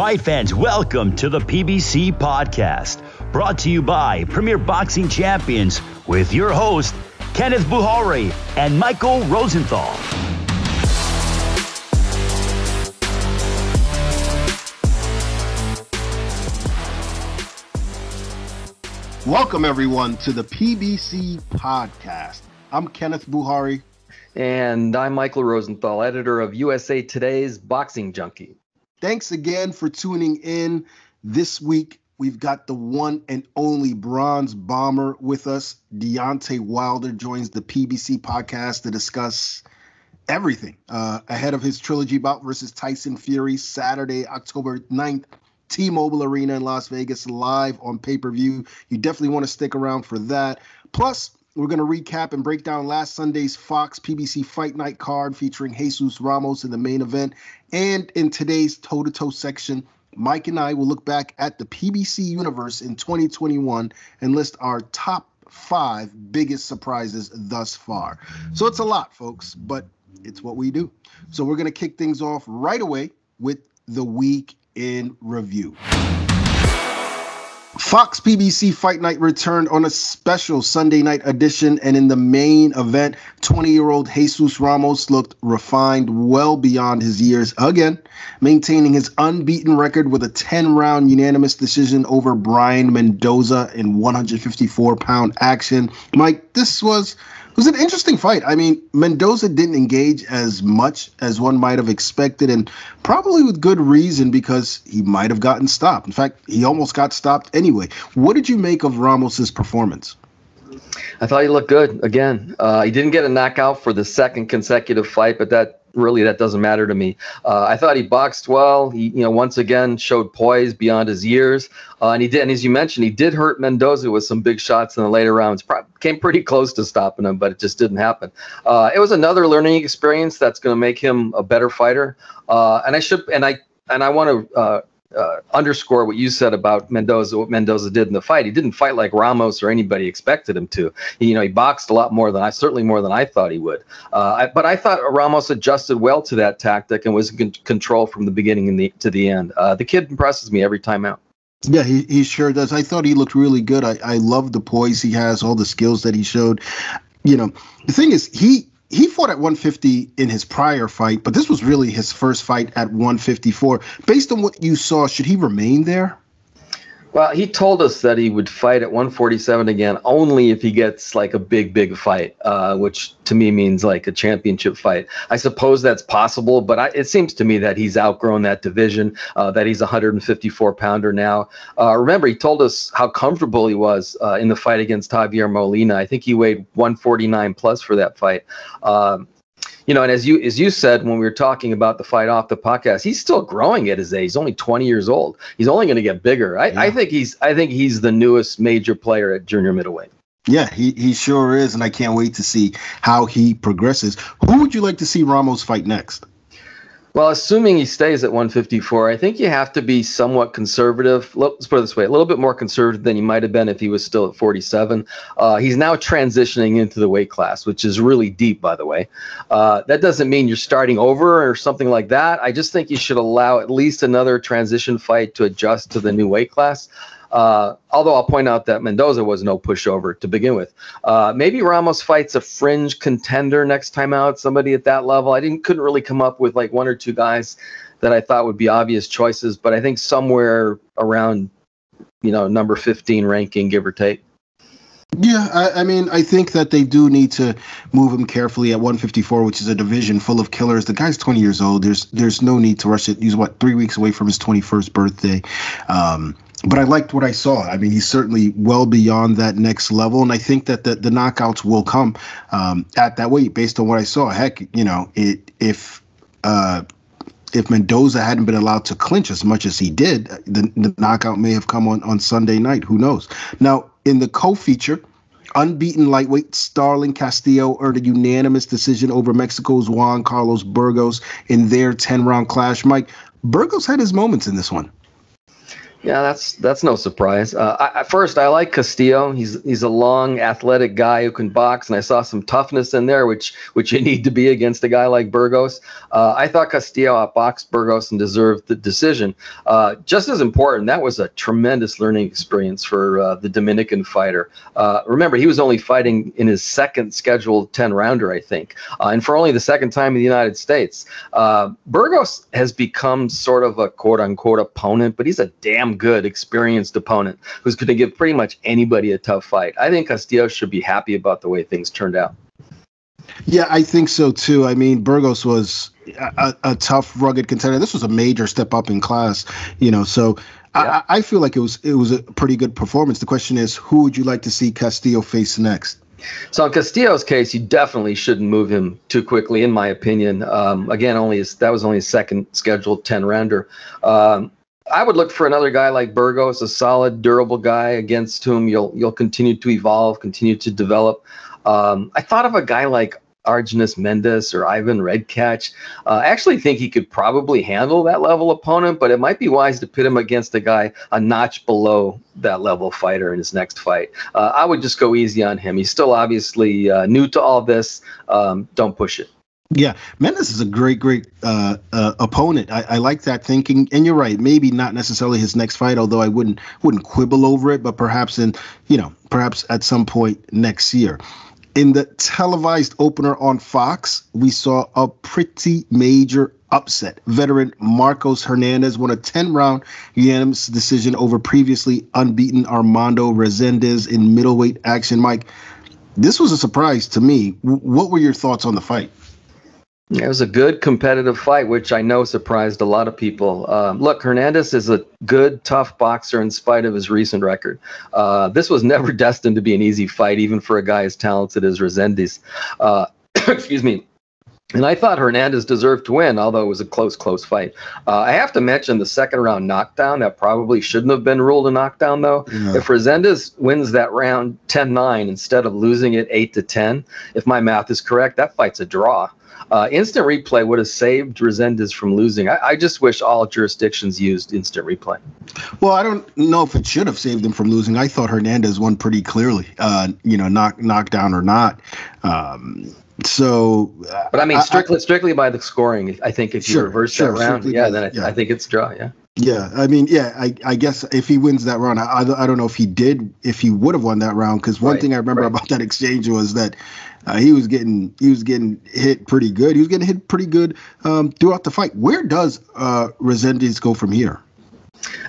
Fight fans, welcome to the PBC podcast, brought to you by Premier Boxing Champions with your host, Kenneth Bouhairet and Michael Rosenthal. Welcome, everyone, to the PBC podcast. I'm Kenneth Bouhairet. And I'm Michael Rosenthal, editor of USA Today's Boxing Junkie. Thanks again for tuning in. This week, we've got the one and only bronze bomber with us. Deontay Wilder joins the PBC podcast to discuss everything uh, ahead of his trilogy bout versus Tyson Fury Saturday, October 9th. T-Mobile Arena in Las Vegas live on pay-per-view. You definitely want to stick around for that. Plus, we're going to recap and break down last Sunday's Fox PBC Fight Night card featuring Jesus Ramos in the main event. And in today's toe to toe section, Mike and I will look back at the PBC universe in 2021 and list our top five biggest surprises thus far. So it's a lot, folks, but it's what we do. So we're going to kick things off right away with the week in review. Fox PBC Fight Night returned on a special Sunday night edition, and in the main event, 20 year old Jesus Ramos looked refined well beyond his years again, maintaining his unbeaten record with a 10 round unanimous decision over Brian Mendoza in 154 pound action. Mike, this was was an interesting fight. I mean, Mendoza didn't engage as much as one might have expected, and probably with good reason because he might have gotten stopped. In fact, he almost got stopped anyway. What did you make of Ramos's performance? I thought he looked good again. Uh, he didn't get a knockout for the second consecutive fight, but that really that doesn't matter to me. Uh, I thought he boxed well. He, you know, once again showed poise beyond his years, uh, and he did. And as you mentioned, he did hurt Mendoza with some big shots in the later rounds. Pro- came pretty close to stopping him, but it just didn't happen. Uh, it was another learning experience that's going to make him a better fighter. Uh, and I should, and I, and I want to uh, uh, underscore what you said about Mendoza, what Mendoza did in the fight. He didn't fight like Ramos or anybody expected him to. He, you know, he boxed a lot more than I, certainly more than I thought he would. Uh, I, but I thought Ramos adjusted well to that tactic and was in control from the beginning the, to the end. Uh, the kid impresses me every time out. Yeah, he, he sure does. I thought he looked really good. I, I love the poise he has, all the skills that he showed. You know, the thing is, he he fought at 150 in his prior fight, but this was really his first fight at 154. Based on what you saw, should he remain there? Well, he told us that he would fight at 147 again only if he gets like a big, big fight, uh, which to me means like a championship fight. I suppose that's possible, but I, it seems to me that he's outgrown that division, uh, that he's a 154 pounder now. Uh, remember, he told us how comfortable he was uh, in the fight against Javier Molina. I think he weighed 149 plus for that fight. Um, you know, and as you as you said when we were talking about the fight off the podcast, he's still growing at his age. He's only 20 years old. He's only going to get bigger. I, yeah. I think he's I think he's the newest major player at junior middleweight. Yeah, he, he sure is, and I can't wait to see how he progresses. Who would you like to see Ramos fight next? Well, assuming he stays at 154, I think you have to be somewhat conservative. Let's put it this way: a little bit more conservative than he might have been if he was still at 47. Uh, he's now transitioning into the weight class, which is really deep, by the way. Uh, that doesn't mean you're starting over or something like that. I just think you should allow at least another transition fight to adjust to the new weight class. Uh, although I'll point out that Mendoza was no pushover to begin with. Uh, maybe Ramos fights a fringe contender next time out, somebody at that level. I didn't couldn't really come up with like one or two guys that I thought would be obvious choices, but I think somewhere around you know number 15 ranking, give or take. Yeah, I, I, mean, I think that they do need to move him carefully at 154, which is a division full of killers. The guy's 20 years old. There's there's no need to rush it. He's what three weeks away from his 21st birthday. Um, but I liked what I saw. I mean, he's certainly well beyond that next level, and I think that the, the knockouts will come um, at that weight based on what I saw. Heck, you know, it, if uh, if Mendoza hadn't been allowed to clinch as much as he did, the, the knockout may have come on on Sunday night. Who knows? Now, in the co-feature, unbeaten lightweight Starling Castillo earned a unanimous decision over Mexico's Juan Carlos Burgos in their 10 round clash. Mike, Burgos had his moments in this one. Yeah, that's that's no surprise. Uh, I, first, I like Castillo. He's he's a long, athletic guy who can box, and I saw some toughness in there, which which you need to be against a guy like Burgos. Uh, I thought Castillo outboxed Burgos and deserved the decision. Uh, just as important, that was a tremendous learning experience for uh, the Dominican fighter. Uh, remember, he was only fighting in his second scheduled ten rounder, I think, uh, and for only the second time in the United States. Burgos has become sort of a quote unquote opponent, but he's a damn damn good, experienced opponent who's going to give pretty much anybody a tough fight. I think Castillo should be happy about the way things turned out. Yeah, I think so too. I mean, Burgos was a, a tough, rugged contender. This was a major step up in class, you know. So yeah. I, I feel like it was it was a pretty good performance. The question is, who would you like to see Castillo face next? So in Castillo's case, you definitely shouldn't move him too quickly, in my opinion. Um, again, only his, that was only his second scheduled ten rounder. Um, I would look for another guy like Burgos, a solid, durable guy against whom you'll you'll continue to evolve, continue to develop. Um, I thought of a guy like Argenis Mendes or Ivan Redkach. Uh, I actually think he could probably handle that level opponent, but it might be wise to pit him against a guy a notch below that level fighter in his next fight. Uh, I would just go easy on him. He's still obviously uh, new to all this. Um, don't push it. Yeah, Mendes is a great, great uh, uh, opponent. I, I, like that thinking, and you're right. Maybe not necessarily his next fight, although I wouldn't wouldn't quibble over it. But perhaps in you know perhaps at some point next year. In the televised opener on Fox, we saw a pretty major upset. Veteran Marcos Hernandez won a 10 round unanimous decision over previously unbeaten Armando Resendiz in middleweight action. Mike, this was a surprise to me. W- what were your thoughts on the fight? It was a good competitive fight, which I know surprised a lot of people. Um, look, Hernandez is a good, tough boxer in spite of his recent record. Uh, this was never destined to be an easy fight, even for a guy as talented as Resendiz. Uh, excuse me. And I thought Hernandez deserved to win, although it was a close, close fight. Uh, I have to mention the second round knockdown. That probably shouldn't have been ruled a knockdown, though. Yeah. If Resendiz wins that round 10 9 instead of losing it 8 to 10, if my math is correct, that fight's a draw. Uh, instant replay would have saved Resendiz from losing. I, I, just wish all jurisdictions used instant replay. Well, I don't know if it should have saved him from losing. I thought Hernandez won pretty clearly, uh, you know, knock knockdown or not. Um, so, but I mean, strictly I, strictly by the scoring. I think if you sure, reverse sure, that round, yeah, then I, yeah. I think it's draw. Yeah. Yeah, I mean, yeah, I, I guess if he wins that round, I, I don't know if he did, if he would have won that round, because one right, thing I remember right. about that exchange was that uh, he was getting he was getting hit pretty good. He was getting hit pretty good um, throughout the fight. Where does uh, Resendiz go from here?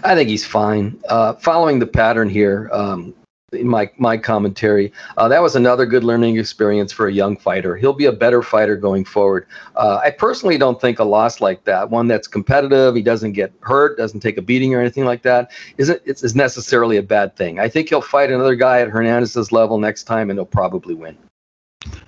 I think he's fine. Uh, following the pattern here, um, in my my commentary, uh, that was another good learning experience for a young fighter. He'll be a better fighter going forward. Uh, I personally don't think a loss like that, one that's competitive, he doesn't get hurt, doesn't take a beating or anything like that, isn't it's, is necessarily a bad thing. I think he'll fight another guy at Hernandez's level next time, and he'll probably win.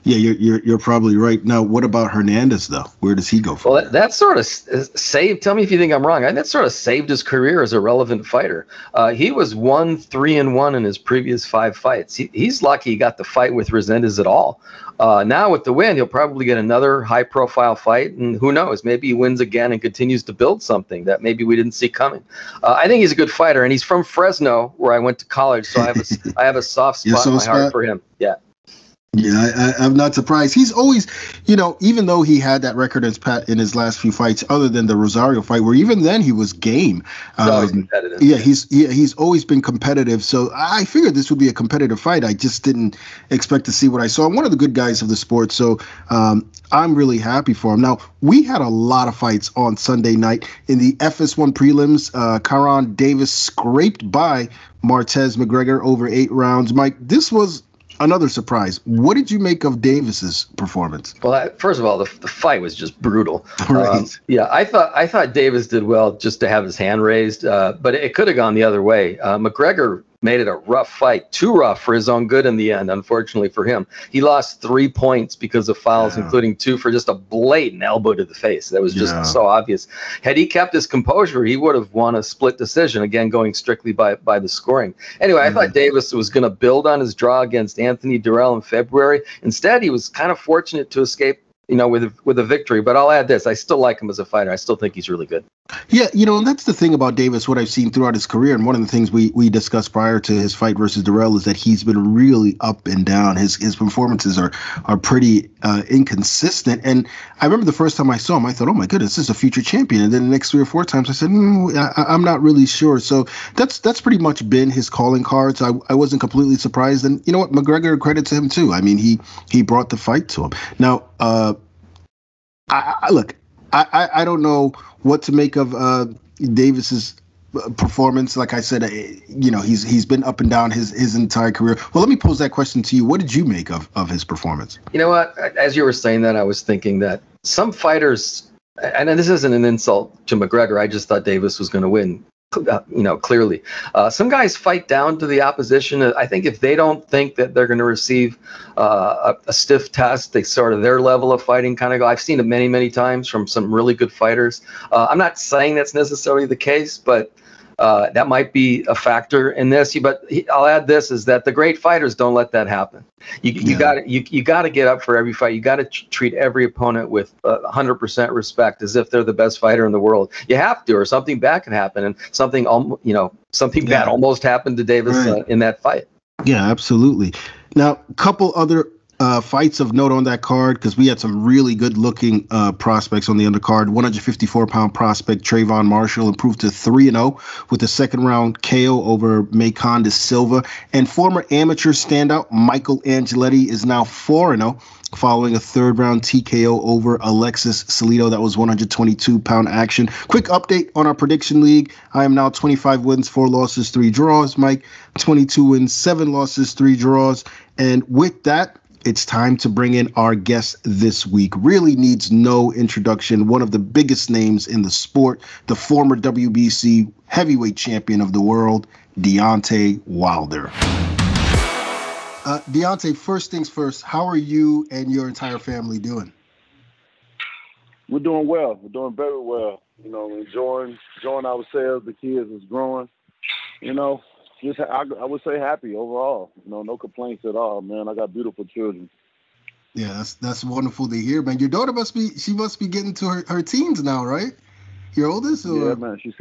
Yeah, you're, you're you're probably right. Now, what about Hernandez though? Where does he go? From? Well, that, that sort of saved. Tell me if you think I'm wrong. I, that sort of saved his career as a relevant fighter. Uh, he was one three and one in his previous five fights. He, he's lucky he got the fight with Resendiz at all. Uh, now with the win, he'll probably get another high profile fight, and who knows? Maybe he wins again and continues to build something that maybe we didn't see coming. Uh, I think he's a good fighter, and he's from Fresno, where I went to college, so I have a I have a soft spot in my heart for him. Yeah. Yeah, I, am not surprised. He's always, you know, even though he had that record as Pat in his last few fights, other than the Rosario fight, where even then he was game. Um, yeah, he's yeah, he's always been competitive. So I figured this would be a competitive fight. I just didn't expect to see what I saw. One of the good guys of the sport, so um, I'm really happy for him. Now we had a lot of fights on Sunday night in the FS1 prelims. Uh, Kyrone Davis scraped by Martez McGregor over eight rounds. Mike, this was another surprise. What did you make of Davis's performance? Well, first of all, the, the fight was just brutal. Right. Um, yeah, I thought I thought Davis did well just to have his hand raised, uh, but it could have gone the other way. Uh, McGregor made it a rough fight, too rough for his own good in the end, unfortunately for him. He lost three points because of fouls, yeah. including two for just a blatant elbow to the face. That was just yeah. so obvious. Had he kept his composure, he would have won a split decision, again, going strictly by, by the scoring. Anyway, I thought mm-hmm. Davis was going to build on his draw against Anthony Dirrell in February. Instead, he was kind of fortunate to escape you know, with with a victory. But I'll add this: I still like him as a fighter. I still think he's really good. Yeah, you know, and that's the thing about Davis, what I've seen throughout his career. And one of the things we, we discussed prior to his fight versus Dirrell is that he's been really up and down. His his performances are are pretty uh, inconsistent. And I remember the first time I saw him, I thought, oh my goodness, this is a future champion. And then the next three or four times I said, mm, I, am not really sure. So that's that's pretty much been his calling cards. I, I wasn't completely surprised. And you know what? McGregor credit to him too. I mean, he he brought the fight to him. Now, uh, I, I look, I, I, don't know what to make of uh, Davis's uh, performance. Like I said, uh, you know, he's he's been up and down his his entire career. Well, let me pose that question to you. What did you make of of his performance? You know what? As you were saying that, I was thinking that some fighters, and this isn't an insult to McGregor. I just thought Davis was going to win uh, you know, clearly. Uh, some guys fight down to the opposition. I think if they don't think that they're going to receive uh, a, a, stiff test, they sort of their level of fighting kind of go. I've seen it many, many times from some really good fighters. Uh, I'm not saying that's necessarily the case, but uh, that might be a factor in this. But I'll add this: is that the great fighters don't let that happen. You you yeah. got you you got to get up for every fight. You got to treat every opponent with uh, 100% respect, as if they're the best fighter in the world. You have to, or something bad can happen, and something you know something yeah. bad almost happened to Davis right. uh, in that fight. Yeah, absolutely. Now, a couple other uh, fights of note on that card because we had some really good looking uh, prospects on the undercard. 154 pound prospect Trayvon Marshall improved to 3 0 with a second round KO over Makon da Silva. And former amateur standout Michael Angeletti is now 4 0 following a third round TKO over Alexis Salido. That was 122 pound action. Quick update on our prediction league. I am now 25 wins, 4 losses, 3 draws. Mike, 22 wins, 7 losses, 3 draws. And with that, it's time to bring in our guest this week. Really needs no introduction. One of the biggest names in the sport, the former WBC heavyweight champion of the world, Deontay Wilder. Uh, Deontay, first things first, how are you and your entire family doing? We're doing well. We're doing very well. You know, enjoying enjoying ourselves. The kids is growing. You know, just I, I would say happy overall. You know, no complaints at all, man. I got beautiful children. Yeah, that's that's wonderful to hear, man. Your daughter must be she must be getting to her, her teens now, right? Your oldest? Or? Yeah, man. She's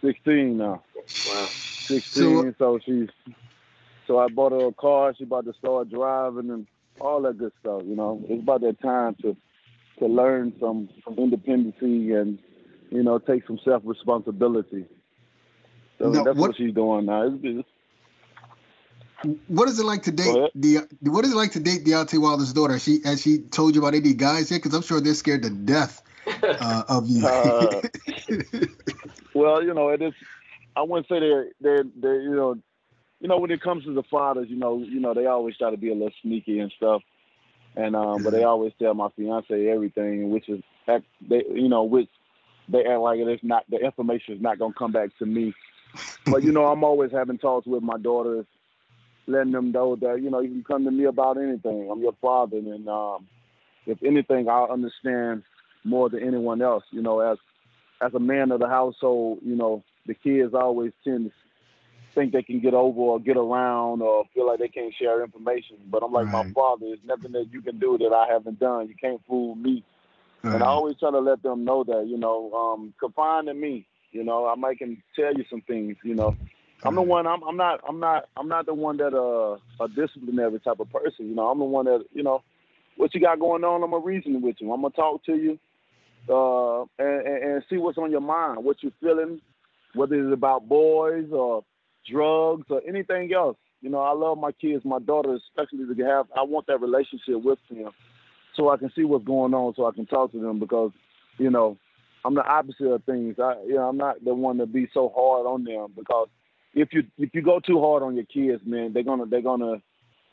sixteen now. Wow. Sixteen. So, uh, so she's so I bought her a car. She about to start driving and all that good stuff. You know, it's about that time to to learn some some independency and you know take some self responsibility. So now, that's what, what, she's doing now. It's, what is it like to date the? What is it like to date Deontay Wilder's daughter? Has she has she told you about any guys yet? Because I'm sure they're scared to death uh, of you. uh, well, you know, it is. I wouldn't say they're they're they're you know, you know when it comes to the fathers, you know, you know they always try to be a little sneaky and stuff, and um, but they always tell my fiance everything, which is they you know which they act like it's not the information is not gonna come back to me but you know, I'm always having talks with my daughters, letting them know that you know you can come to me about anything. I'm your father, and um, if anything, I'll understand more than anyone else. You know, as as a man of the household, you know, the kids always tend to think they can get over or get around or feel like they can't share information. But I'm like right. my father. There's nothing that you can do that I haven't done. You can't fool me. Right. And I always try to let them know that, you know, um, confine in me. You know, I might can tell you some things. You know, I'm the one. I'm, I'm not. I'm not. I'm not the one that uh a disciplinary type of person. You know, I'm the one that you know what you got going on. I'm gonna reason with you. I'm gonna talk to you, uh, and, and, and see what's on your mind, what you're feeling, whether it's about boys or drugs or anything else. You know, I love my kids, my daughters, especially to have. I want that relationship with them, so I can see what's going on, so I can talk to them because, you know, I'm the opposite of things. I, you know, I'm not the one to be so hard on them because if you if you go too hard on your kids, man, they're gonna they're gonna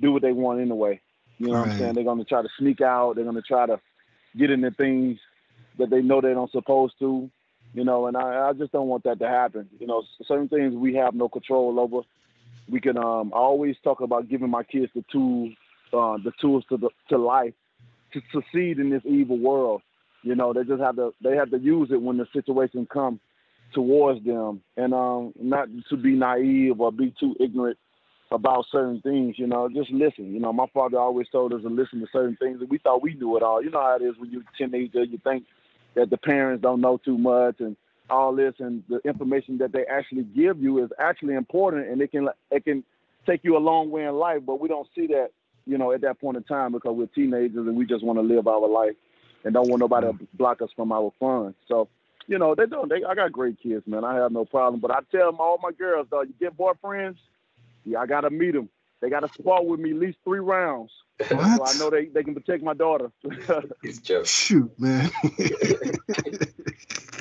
do what they want anyway. You know right. what I'm saying? They're gonna try to sneak out. They're gonna try to get into things that they know they don't supposed to. You know, and I, I just don't want that to happen. You know, certain things we have no control over. We can um, I always talk about giving my kids the tools, uh, the tools to the, to life to succeed in this evil world. You know, they just have to they have to use it when the situation comes towards them, and um, not to be naive or be too ignorant about certain things. You know, just listen. You know, my father always told us to listen to certain things, and we thought we knew it all. You know how it is when you're a teenager. You think that the parents don't know too much, and all this and the information that they actually give you is actually important and it can it can take you a long way in life. But we don't see that, you know, at that point in time because we're teenagers and we just want to live our life and don't want nobody to block us from our fun. So, you know, they don't. They, I got great kids, man. I have no problem. But I tell them all my girls, though, you get boyfriends, yeah, I gotta meet them. They gotta spar with me at least three rounds. What? So I know they, they can protect my daughter. He's joking. Shoot, man.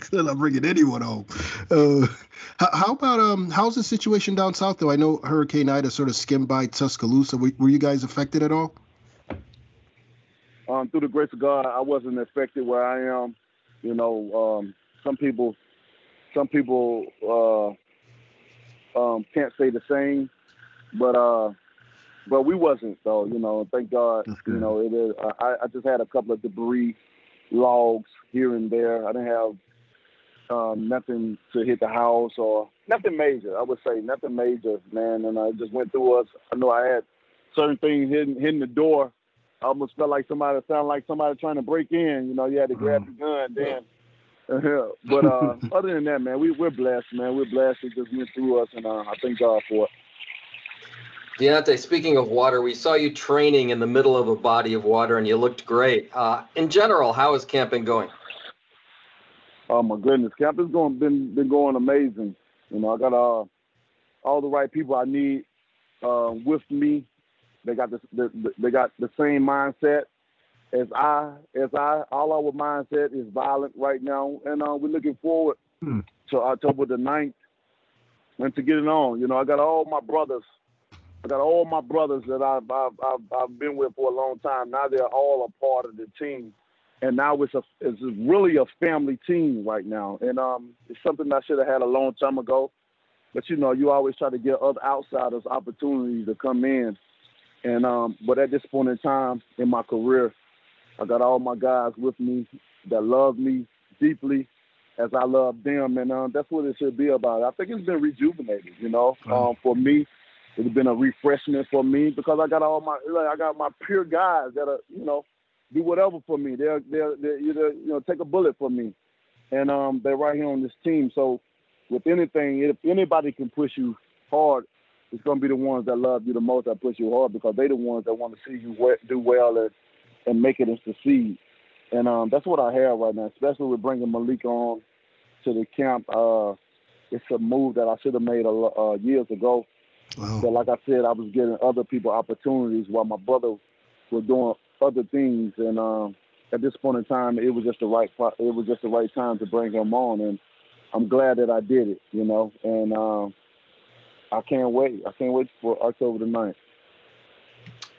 Still not bringing anyone home. Uh, how, how about um? How's the situation down south though? I know Hurricane Ida sort of skimmed by Tuscaloosa. Were, were you guys affected at all? Um, through the grace of God, I wasn't affected where I am. You know, um, some people, some people uh, um, can't say the same, but uh, but we wasn't So You know, thank God. You know, it is. I, I just had a couple of debris logs here and there. I didn't have um, nothing to hit the house or nothing major. I would say nothing major, man. And I just went through us. I know I had certain things hitting hitting the door. I almost felt like somebody sounded like somebody trying to break in. You know, you had to grab the gun then. but uh, other than that, man, we we're blessed, man. We're blessed. It just went through us, and uh, I thank God for it. Deontay, speaking of water, we saw you training in the middle of a body of water and you looked great. Uh, in general, how is camping going? Oh my goodness, camp has going been been going amazing. You know, I got uh all the right people I need uh, with me. They got the, the, the they got the same mindset as I as I. All our mindset is violent right now, and uh, we're looking forward Hmm. to October the 9th and to get it on. You know, I got all my brothers. I got all my brothers that I've I've, I've, I've been with for a long time. Now they're all a part of the team and now it's a it's really a family team right now, and um, it's something I should have had a long time ago. But you know, you always try to get other outsiders opportunities to come in, and um, but at this point in time in my career, I got all my guys with me that love me deeply as I love them, and um, that's what it should be about. I think it's been rejuvenated, you know, Wow. um, for me. It's been a refreshment for me because I got all my like, I got my pure guys that are you know do whatever for me. They'll they'll, they'll you know take a bullet for me, and um, they're right here on this team. So with anything, if anybody can push you hard, it's gonna be the ones that love you the most that push you hard because they the ones that want to see you do well and and make it and succeed. And um, that's what I have right now, especially with bringing Malik on to the camp. Uh, it's a move that I should have made a, uh, years ago. Wow. But like I said, I was getting other people opportunities while my brother was doing other things, and um, at this point in time, it was just the right it was just the right time to bring him on, and I'm glad that I did it, you know, and um, I can't wait. I can't wait for October the 9th.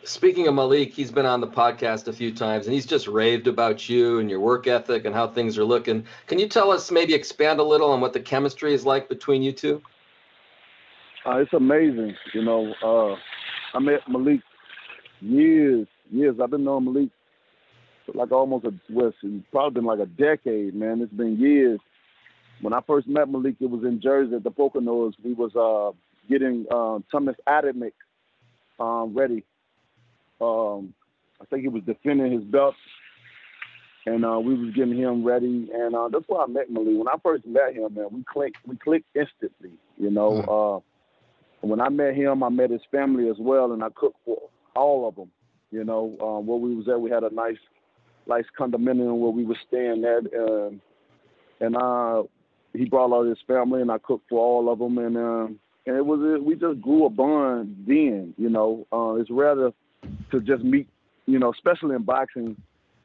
Speaking of Malik, he's been on the podcast a few times and he's just raved about you and your work ethic and how things are looking. Can you tell us, maybe expand a little on what the chemistry is like between you two? Uh, it's amazing, you know. Uh, I met Malik years, years. I've been knowing Malik for like almost a well, it's probably been like a decade, man. It's been years. When I first met Malik, it was in Jersey at the Poconos. We was uh, getting uh, Tomasz Adamek um, ready. Um, I think he was defending his belt, and uh, we was getting him ready. And uh, that's why I met Malik. When I first met him, man, we clicked. We clicked instantly. You know. Uh, when I met him, I met his family as well, and I cooked for all of them. You know, uh, where we was at, we had a nice, nice condominium where we were staying at, um, and uh, he brought all his family, and I cooked for all of them, and um, and it was we just grew a bond then. You know, uh, it's rather to just meet, you know, especially in boxing.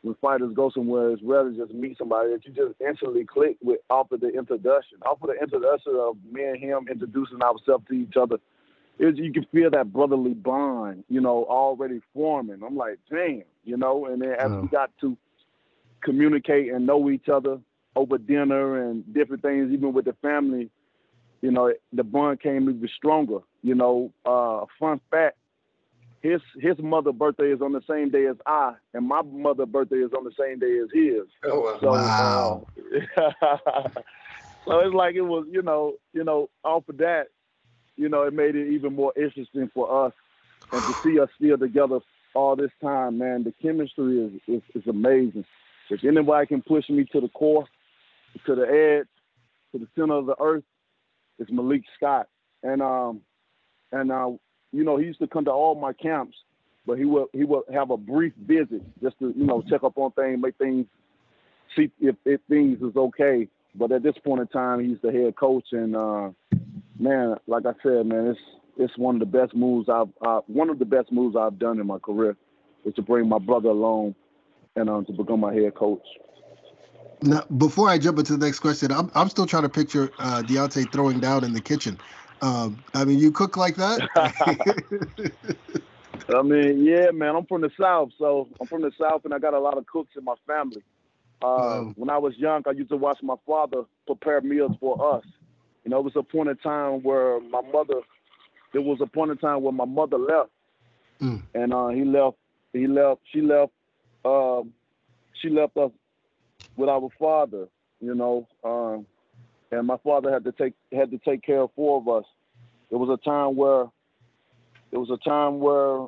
When fighters go somewhere, it's rather just meet somebody that you just instantly click with off of the introduction, off of the introduction of me and him introducing ourselves to each other is you can feel that brotherly bond, you know, already forming. I'm like, damn, you know, and then as we got to communicate and know each other over dinner and different things, even with the family, you know, the bond came even stronger. You know, uh, fun fact, his his mother birthday is on the same day as I, and my mother birthday is on the same day as his. Oh, So, Wow. uh, so it's like it was, you know, you know, off of that, you know, it made it even more interesting for us, and to see us still together all this time, man. The chemistry is is, is amazing. If anybody can push me to the core, to the edge, to the center of the earth is Malik Scott, and um, and uh, you know he used to come to all my camps, but he would he would have a brief visit just to you know check up on things, make things see if, if things is okay. But at this point in time, he's the head coach, and uh, man, like I said, man, it's it's one of the best moves I've uh, one of the best moves I've done in my career is to bring my brother along and um, to become my head coach. Now, before I jump into the next question, I'm I'm still trying to picture uh, Deontay throwing down in the kitchen. Um, I mean, you cook like that? I mean, yeah, man. I'm from the south, so I'm from the south, and I got a lot of cooks in my family. Uh, When I was young, I used to watch my father prepare meals for us. You know, it was a point in time where my mother. There was a point in time where my mother left, mm. and uh, he left. He left. She left. Um, she left us with our father. You know, um, and my father had to take had to take care of four of us. It was a time where it was a time where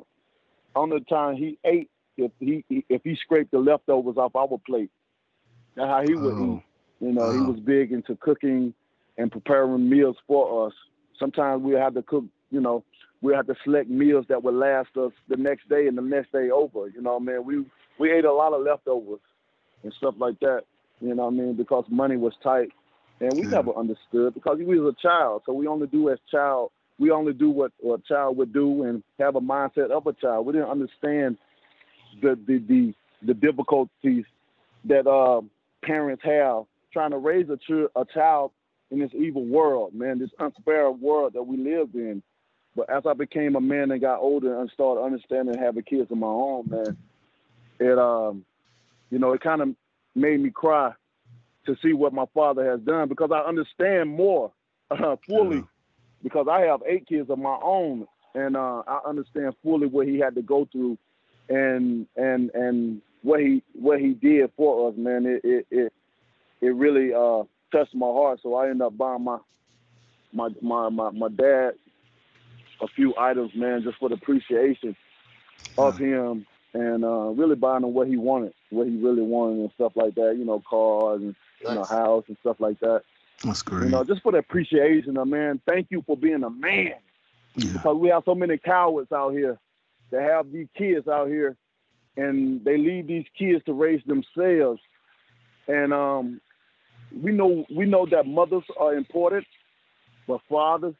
on the time he ate if he if he scraped the leftovers off our plate. That's how he would oh. eat. You know, he was big into cooking and preparing meals for us. Sometimes we had to cook, you know, we had to select meals that would last us the next day and the next day over. You know, man, we we ate a lot of leftovers and stuff like that. You know, what I mean, because money was tight, and we yeah. never understood because we was a child, so we only do as child. We only do what, what a child would do and have a mindset of a child. We didn't understand the the the, the difficulties that uh, parents have trying to raise a, ch- a child in this evil world, man, this unfair world that we live in. But as I became a man and got older and started understanding having kids of my own, man, it um, you know, it kind of made me cry to see what my father has done because I understand more uh, fully yeah. because I have eight kids of my own and uh, I understand fully what he had to go through and and and what he what he did for us, man. It it it, it really uh, touched my heart. So I ended up buying my my my my, my dad a few items, man, just for the appreciation of him and uh, really buying him what he wanted, what he really wanted and stuff like that. You know, cars and you know house and stuff like that. That's great. You know, just for the appreciation of man. Thank you for being a man. Yeah. Because we have so many cowards out here that have these kids out here and they leave these kids to raise themselves. And um, we know we know that mothers are important, but fathers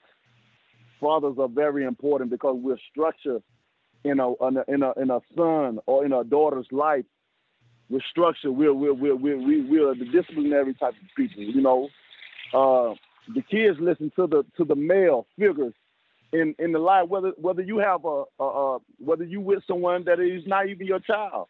fathers are very important because we're structured in a in a in a, in a son or in a daughter's life. We're structured. We're we're we're we're, we're the disciplinary type of people. You know, uh, the kids listen to the to the male figures in in the life, whether whether you have a, a, a whether you with someone that is not even your child,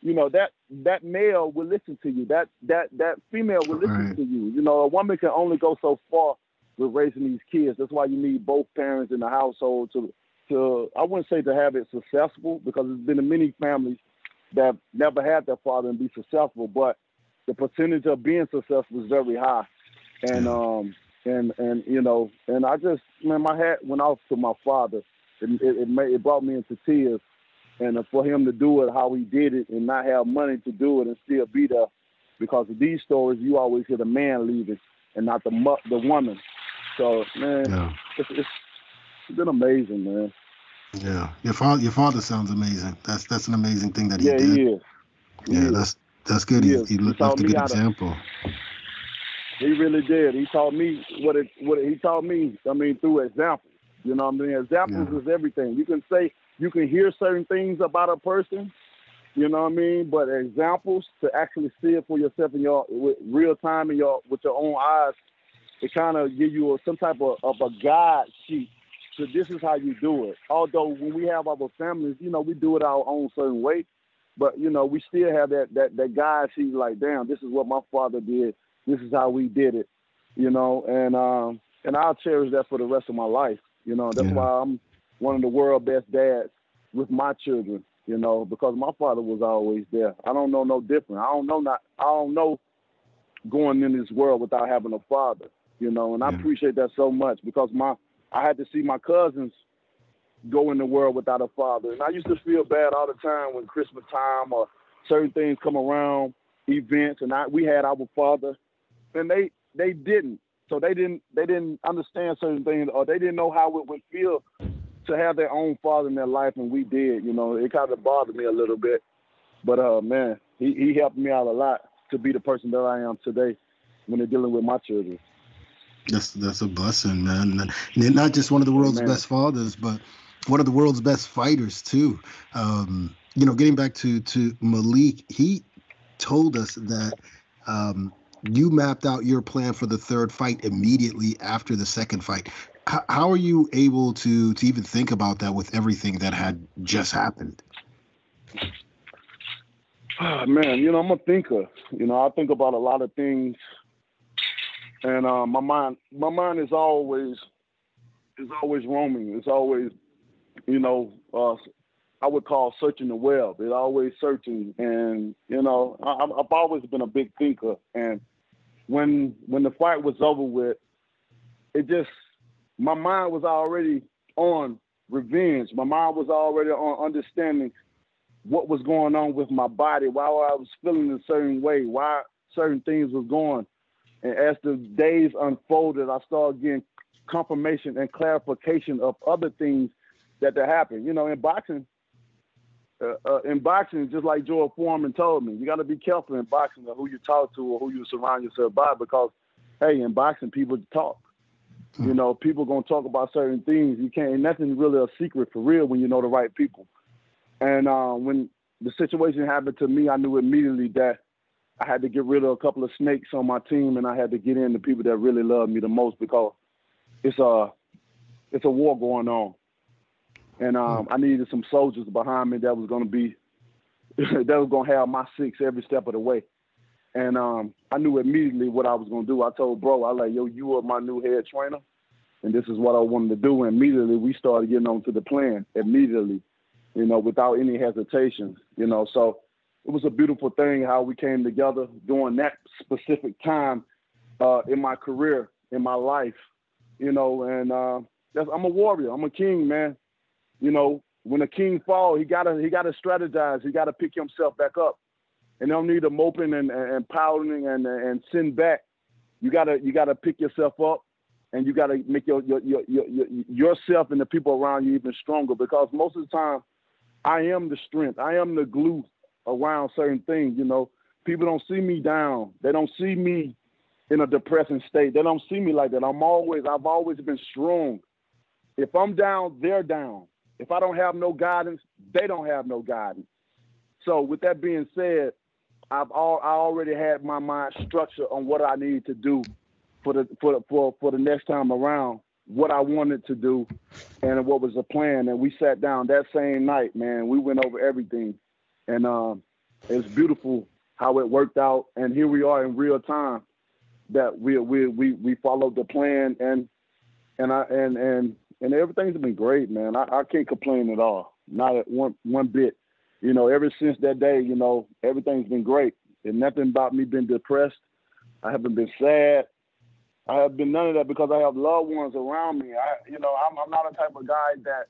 you know that that male will listen to you. That that that female will listen right. to you. You know, a woman can only go so far with raising these kids. That's why you need both parents in the household to to I wouldn't say to have it successful because there's been many families that never had their father and be successful, but the percentage of being successful is very high. And um and and you know, and I just man, my hat went off to my father. It it, it, made, it brought me into tears, and for him to do it how he did it and not have money to do it and still be there, because of these stories, you always hear the man leaving and not the the woman. So man, yeah. it's, it's been amazing, man. Yeah, your father, your father sounds amazing. That's that's an amazing thing that he yeah, did. He is. He yeah, is. that's that's good. He, he, he left a good example. To, he really did. He taught me what it what it, he taught me. I mean, through examples. You know, what I mean, examples yeah. is everything. You can say you can hear certain things about a person. You know what I mean? But examples to actually see it for yourself in your with real time in your with your own eyes, it kind of give you a, some type of, of a guide sheet. So this is how you do it. Although when we have our families, you know, we do it our own certain way. But you know, we still have that that that guide sheet. Like, damn, this is what my father did this is how we did it, you know, and um, and I'll cherish that for the rest of my life. You know, that's yeah. why I'm one of the world best dads with my children. You know, because my father was always there. I don't know no different. I don't know not. I don't know going in this world without having a father. You know, and yeah. I appreciate that so much because my I had to see my cousins go in the world without a father, and I used to feel bad all the time when Christmas time or certain things come around, events, and I we had our father and they they didn't. So they didn't they didn't understand certain things, or they didn't know how it would feel to have their own father in their life, and we did. You know, it kind of bothered me a little bit, but uh, man, he he helped me out a lot to be the person that I am today when they're dealing with my children. That's that's a blessing, man. And not just one of the world's Amen. best fathers, but one of the world's best fighters too. Um, you know, getting back to to Malik, he told us that um, you mapped out your plan for the third fight immediately after the second fight. H- how are you able to to even think about that with everything that had just happened? Oh, man, you know, I'm a thinker. You know, I think about a lot of things, and uh, my mind, my mind is always, is always roaming. It's always, you know, uh, I would call searching the web. It's always searching, and you know, I, I've always been a big thinker. And when when the fight was over with, it just my mind was already on revenge. My mind was already on understanding what was going on with my body, why I was feeling a certain way, why certain things was going. And as the days unfolded, I started getting confirmation and clarification of other things that that happened. You know, in boxing, uh, uh, in boxing, just like George Foreman told me, you got to be careful in boxing of who you talk to or who you surround yourself by because, hey, in boxing, people talk. You hmm. know, people gonna talk about certain things. You can't. Nothing really a secret for real when you know the right people. And uh, when the situation happened to me, I knew immediately that I had to get rid of a couple of snakes on my team, and I had to get in the people that really love me the most because it's a it's a war going on, and um, I needed some soldiers behind me that was going to be that was going to have my six every step of the way. And um, I knew immediately what I was going to do. I told bro, I like, yo, you are my new head trainer, and this is what I wanted to do. And immediately we started getting on to the plan. Immediately, you know, without any hesitation, you know. So it was a beautiful thing how we came together during that specific time uh, in my career, in my life, you know. And uh, I'm a warrior. I'm a king, man. You know, when a king fall, he gotta he gotta strategize. He gotta pick himself back up, and don't need a moping and, and pouting and and send back. You gotta you gotta pick yourself up, and you gotta make your your, your your your yourself and the people around you even stronger. Because most of the time, I am the strength. I am the glue around certain things. You know, people don't see me down. They don't see me in a depressing state. They don't see me like that. I'm always, I've always been strong. If I'm down, they're down. If I don't have no guidance, they don't have no guidance. So with that being said, I've all I already had my mind structured on what I need to do for the for for for the next time around what I wanted to do and what was the plan. And we sat down that same night, man. We went over everything. And um, it's beautiful how it worked out. And here we are in real time that we we we we followed the plan and and I and and and everything's been great, man. I, I can't complain at all. Not at one one bit. You know, ever since that day, you know, everything's been great. And nothing about me been depressed. I haven't been sad. I have been none of that because I have loved ones around me. I, you know, I'm, I'm not a type of guy that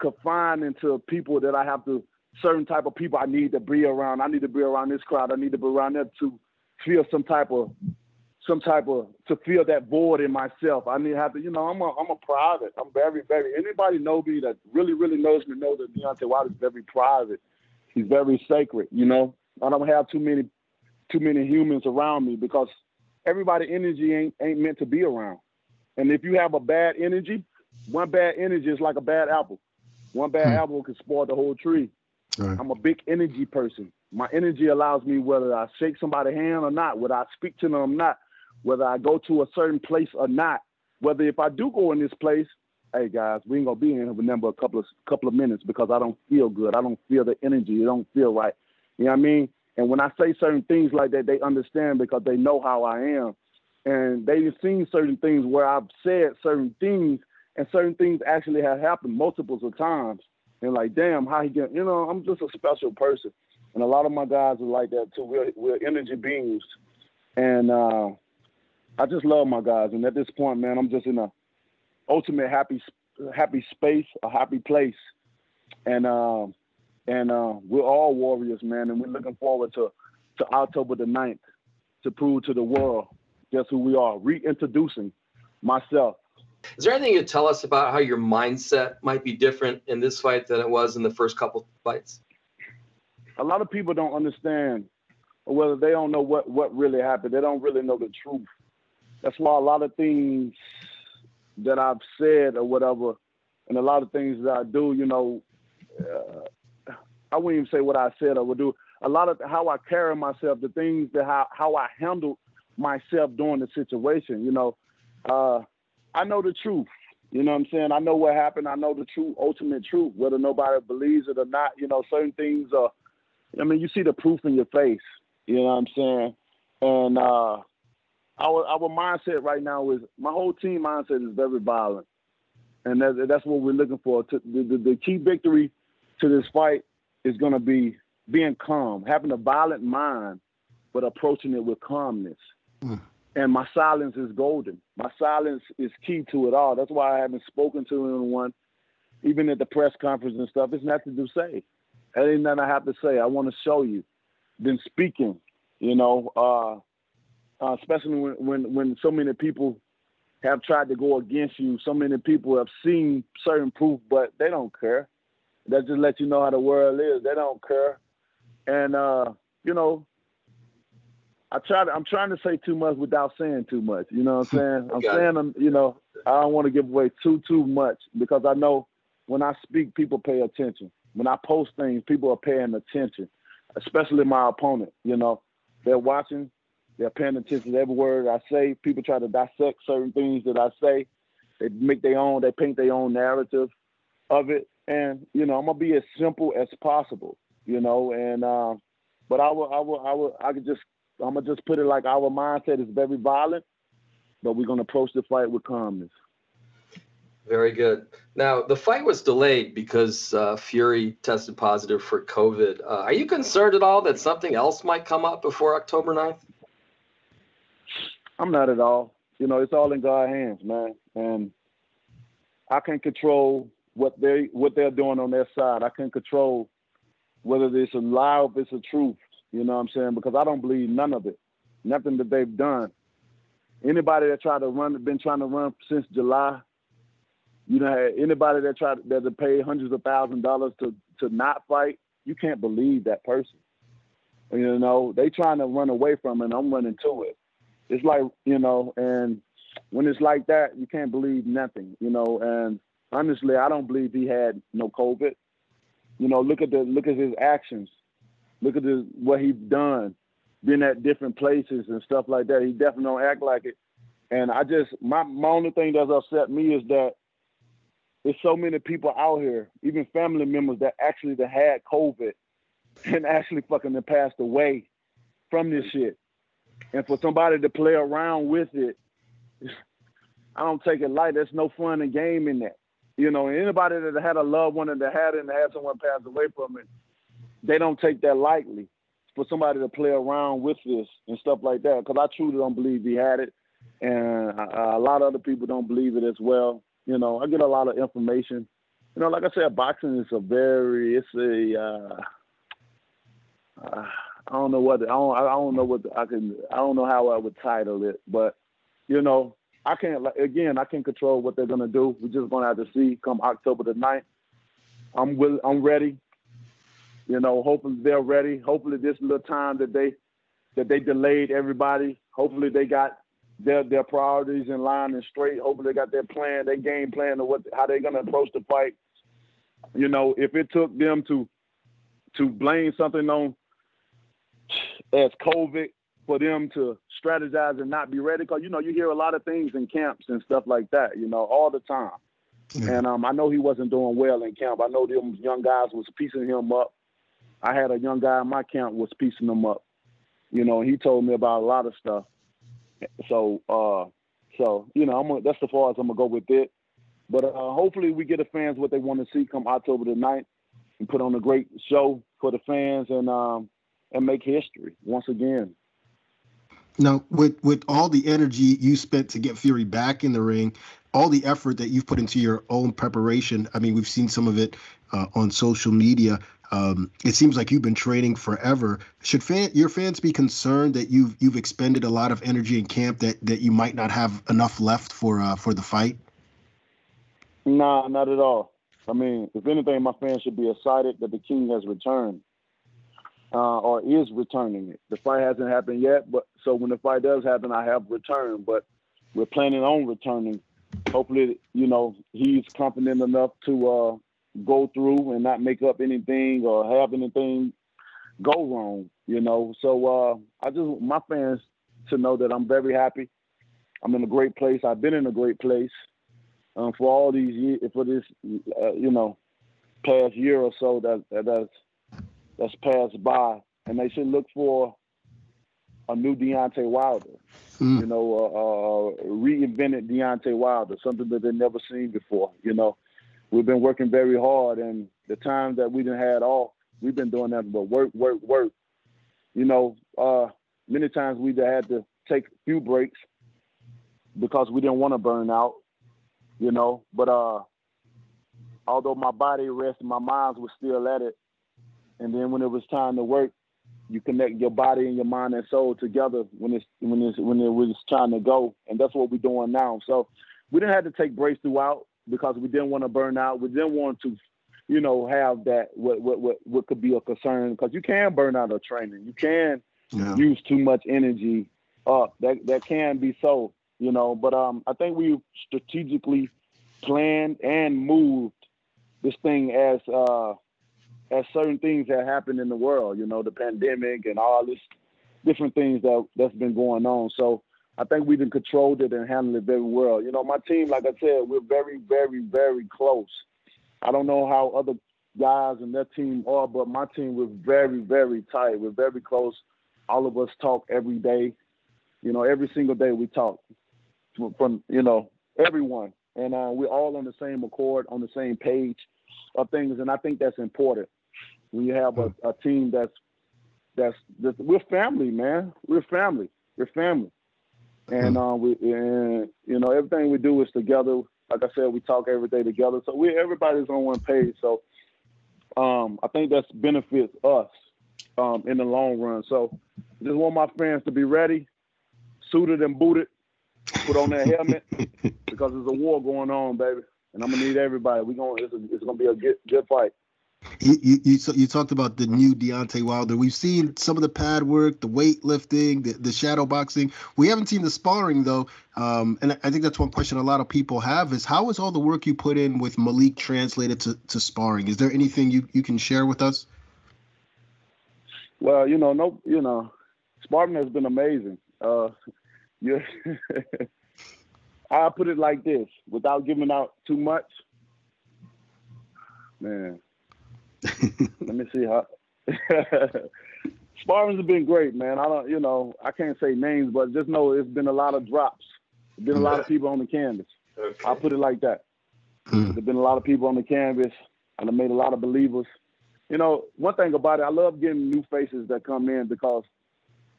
confined into people that I have to certain type of people I need to be around. I need to be around this crowd. I need to be around them to feel some type of some type of to feel that void in myself. I need to have to, you know, I'm a I'm a private. I'm very, very anybody know me that really, really knows me knows that Deontay Wilder is very private. He's very sacred, you know. I don't have too many too many humans around me because everybody energy ain't ain't meant to be around. And if you have a bad energy, one bad energy is like a bad apple. One bad hmm. apple can spoil the whole tree. Right. I'm a big energy person. My energy allows me whether I shake somebody's hand or not, whether I speak to them or not, whether I go to a certain place or not, whether if I do go in this place, hey guys, we ain't gonna be in here for number a couple of couple of minutes because I don't feel good. I don't feel the energy. It don't feel right. You know what I mean? And when I say certain things like that, they understand because they know how I am. And they've seen certain things where I've said certain things and certain things actually have happened multiples of times. And like, damn, how he get, you know, I'm just a special person. And a lot of my guys are like that too. We're, we're energy beings. And uh, I just love my guys. And at this point, man, I'm just in a ultimate happy, happy space, a happy place. And, um, and uh, we're all warriors, man, and we're looking forward to, to October the 9th to prove to the world Guess who we are? Reintroducing myself. Is there anything you tell us about how your mindset might be different in this fight than it was in the first couple fights? A lot of people don't understand, or whether they don't know what what really happened. They don't really know the truth. That's why a lot of things that I've said or whatever, and a lot of things that I do, you know, uh, I wouldn't even say what I said I would do. A lot of how I carry myself, the things that how how I handle myself during the situation. You know, uh, I know the truth. You know what I'm saying? I know what happened. I know the true, ultimate truth. Whether nobody believes it or not, you know, certain things are. I mean, you see the proof in your face. You know what I'm saying? And uh, our our mindset right now is my whole team mindset is very violent, and that's, that's what we're looking for. To, the, the, the key victory to this fight is going to be being calm, having a violent mind, but approaching it with calmness. Mm. And my silence is golden. My silence is key to it all. That's why I haven't spoken to anyone, even at the press conference and stuff. It's nothing to say. That ain't nothing I have to say. I want to show you. Been speaking, you know, uh, uh, especially when, when when so many people have tried to go against you. So many people have seen certain proof, but they don't care. That just let you know how the world is. They don't care, and uh, you know, I try to. I'm trying to say too much without saying too much. You know what I'm saying? I'm saying, I'm, you know, I don't want to give away too too much because I know when I speak, people pay attention. When I post things, people are paying attention, especially my opponent. You know, they're watching they're paying attention to every word I say. People try to dissect certain things that I say. They make their own, they paint their own narrative of it. And, you know, I'm gonna be as simple as possible, you know, and uh, but I will I will I will I could just I'm gonna just put it like our mindset is very violent, but we're gonna approach the fight with calmness. Very good. Now, the fight was delayed because uh, Fury tested positive for COVID. Uh, are you concerned at all that something else might come up before October 9th? I'm not at all. You know, it's all in God's hands, man. And I can't control what they what they're doing on their side. I can't control whether it's a lie or if it's a truth. You know what I'm saying? Because I don't believe none of it. Nothing that they've done. Anybody that tried to run, been trying to run since July. You know, anybody that tried that to pay hundreds of thousand dollars to to not fight, you can't believe that person. You know, they trying to run away from it, and I'm running to it it's like you know, and when it's like that, you can't believe nothing, you know. And honestly, I don't believe he had no COVID. You know, look at the look at his actions, look at what he's done, been at different places and stuff like that. He definitely don't act like it. And I just my my only thing that's upset me is that there's so many people out here, even family members that actually that had COVID and actually fucking passed away from this shit and for somebody to play around with it, I don't take it light. There's no fun and game in that. You know, anybody that had a loved one and that had it and had someone pass away from it, they don't take that lightly. For somebody to play around with this and stuff like that, because I truly don't believe he had it, and a, a lot of other people don't believe it as well. You know, I get a lot of information. You know, like I said, boxing is a very, it's a, uh, uh, I don't know what I don't I don't know what I can I don't know how I would title it, but you know I can't again I can't control what they're gonna do. We're just gonna have to see come October the 9th. I'm will I'm ready. You know, hopefully they're ready. Hopefully this little time that they that they delayed everybody. Hopefully they got their their priorities in line and straight. Hopefully they got their plan, their game plan of what how they're gonna approach the fight. You know, if it took them to to blame something on as COVID for them to strategize and not be ready. Because you know you hear a lot of things in camps and stuff like that. You know all the time. And um, I know he wasn't doing well in camp. I know them young guys was piecing him up. I had a young guy in my camp was piecing them up. You know, he told me about a lot of stuff. So, uh, so you know, I'm gonna, that's the far as I'm gonna go with it. But uh, hopefully, we get the fans what they want to see come October the 9th and put on a great show for the fans. And um, and make history once again. Now, with with all the energy you spent to get Fury back in the ring, all the effort that you've put into your own preparation, I mean, we've seen some of it uh, on social media. Um, it seems like you've been training forever. Should fan, your fans be concerned that you've you've expended a lot of energy in camp that, that you might not have enough left for uh, for the fight? Nah, not at all. I mean, if anything, my fans should be excited that the king has returned uh, or is returning. The fight hasn't happened yet, but so when the fight does happen, I have returned. But we're planning on returning. Hopefully, you know, he's confident enough to uh, go through and not make up anything or have anything go wrong. You know, so uh, I just my fans to know that I'm very happy. I'm in a great place. I've been in a great place um, for all these years, for this, uh, you know, past year or so that, that that's that's passed by, and they should look for a new Deontay Wilder. Mm. You know, uh, uh, reinvented Deontay Wilder, something that they've never seen before. You know, we've been working very hard, and the time that we didn't had off, we've been doing nothing but work, work, work. You know, uh, many times we had to take a few breaks because we didn't want to burn out. You know, but uh, although my body rested, my mind was still at it. And then when it was time to work, you connect your body and your mind and soul together when it's when it's when it was time to go, and that's what we're doing now. So we didn't have to take breaks throughout because we didn't want to burn out. We didn't want to, you know, have that what what what, what could be a concern because you can burn out of training. You can yeah. use too much energy up. That that can be so, you know. But um, I think we strategically planned and moved this thing as uh as certain things that happened in the world, you know, the pandemic and all this different things that that's been going on. So I think we've been controlled it and handled it very well. You know, my team, like I said, we're very, very, very close. I don't know how other guys and their team are, but my team we're very, very tight. We're very close. All of us talk every day. You know, every single day we talk from, you know, everyone. And uh, we're all on the same accord, on the same page of things. And I think that's important when you have a, a team that's, that's, that's we're family, man. We're family. We're family. And hmm. uh, we and you know everything we do is together. Like I said, we talk every day together. So we everybody's on one page. So um, I think that's benefits us um, in the long run. So just want my fans to be ready, suited and booted, put on that helmet because there's a war going on, baby. And I'm gonna need everybody. We going it's, it's gonna be a good good fight. You, you, you, talked about the new Deontay Wilder. We've seen some of the pad work, the weightlifting, the, the shadow boxing. We haven't seen the sparring though, um, and I think that's one question a lot of people have: is how is all the work you put in with Malik translated to, to sparring? Is there anything you, you can share with us? Well, you know, no, you know, sparring has been amazing. Uh, you, I'll put it like this, without giving out too much. Man, let me see how. Sparring's have been great, man. I don't, you know, I can't say names, but just know it's been a lot of drops. There's been a lot of people on the canvas. Okay. I'll put it like that. Mm. There's been a lot of people on the canvas, and I made a lot of believers. You know, one thing about it, I love getting new faces that come in because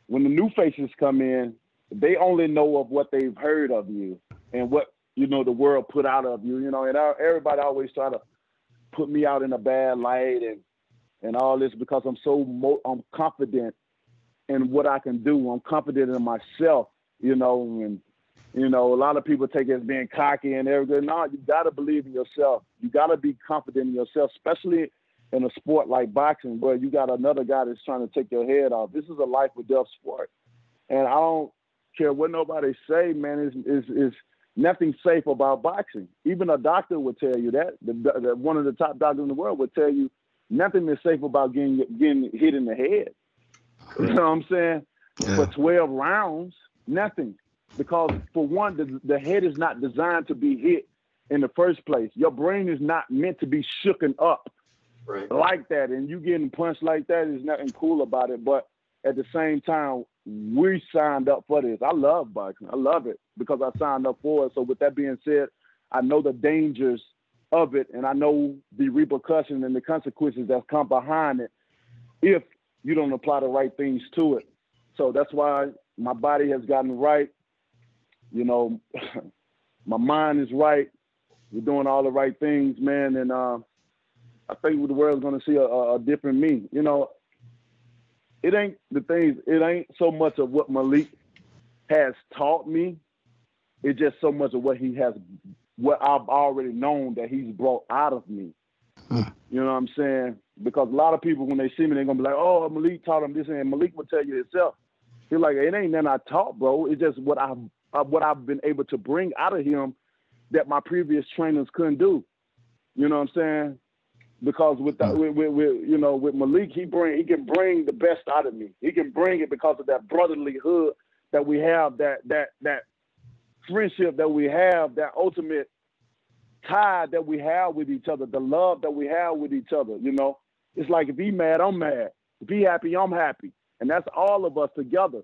when the new faces come in, they only know of what they've heard of you and what you know the world put out of you. You know, and I, everybody always try to put me out in a bad light and and all this because I'm so mo- I'm confident in what I can do. I'm confident in myself, you know, and you know, a lot of people take it as being cocky and everything. No, you gotta believe in yourself. You gotta be confident in yourself, especially in a sport like boxing, where you got another guy that's trying to take your head off. This is a life or death sport, and I don't care what nobody say, man. Is is is nothing safe about boxing. Even a doctor would tell you that. The, the, one of the top doctors in the world would tell you nothing is safe about getting getting hit in the head. You know what I'm saying? Yeah. For 12 rounds, nothing. Because for one, the, the head is not designed to be hit in the first place. Your brain is not meant to be shooken up right. like that. And you getting punched like that is nothing cool about it. But at the same time, we signed up for this. I love boxing. I love it because I signed up for it. So with that being said, I know the dangers of it and I know the repercussions and the consequences that come behind it if you don't apply the right things to it. So that's why my body has gotten right. You know, my mind is right. We're doing all the right things, man. And uh, I think the world's gonna see a, a, a different me. You know, it ain't the things. It ain't so much of what Malik has taught me. It's just so much of what he has, what I've already known that he's brought out of me. Hmm. You know what I'm saying? Because a lot of people, when they see me, they're gonna be like, "Oh, Malik taught him this," and Malik will tell you himself. He's like, "It ain't nothing I taught, bro. It's just what I've uh, what I've been able to bring out of him that my previous trainers couldn't do." You know what I'm saying? Because with, the, hmm. with, with, with, you know with Malik, he bring he can bring the best out of me. He can bring it because of that brotherly hood that we have, that that that friendship that we have, that ultimate tie that we have with each other, the love that we have with each other. You know, it's like if he mad, I'm mad. If he happy, I'm happy, and that's all of us together.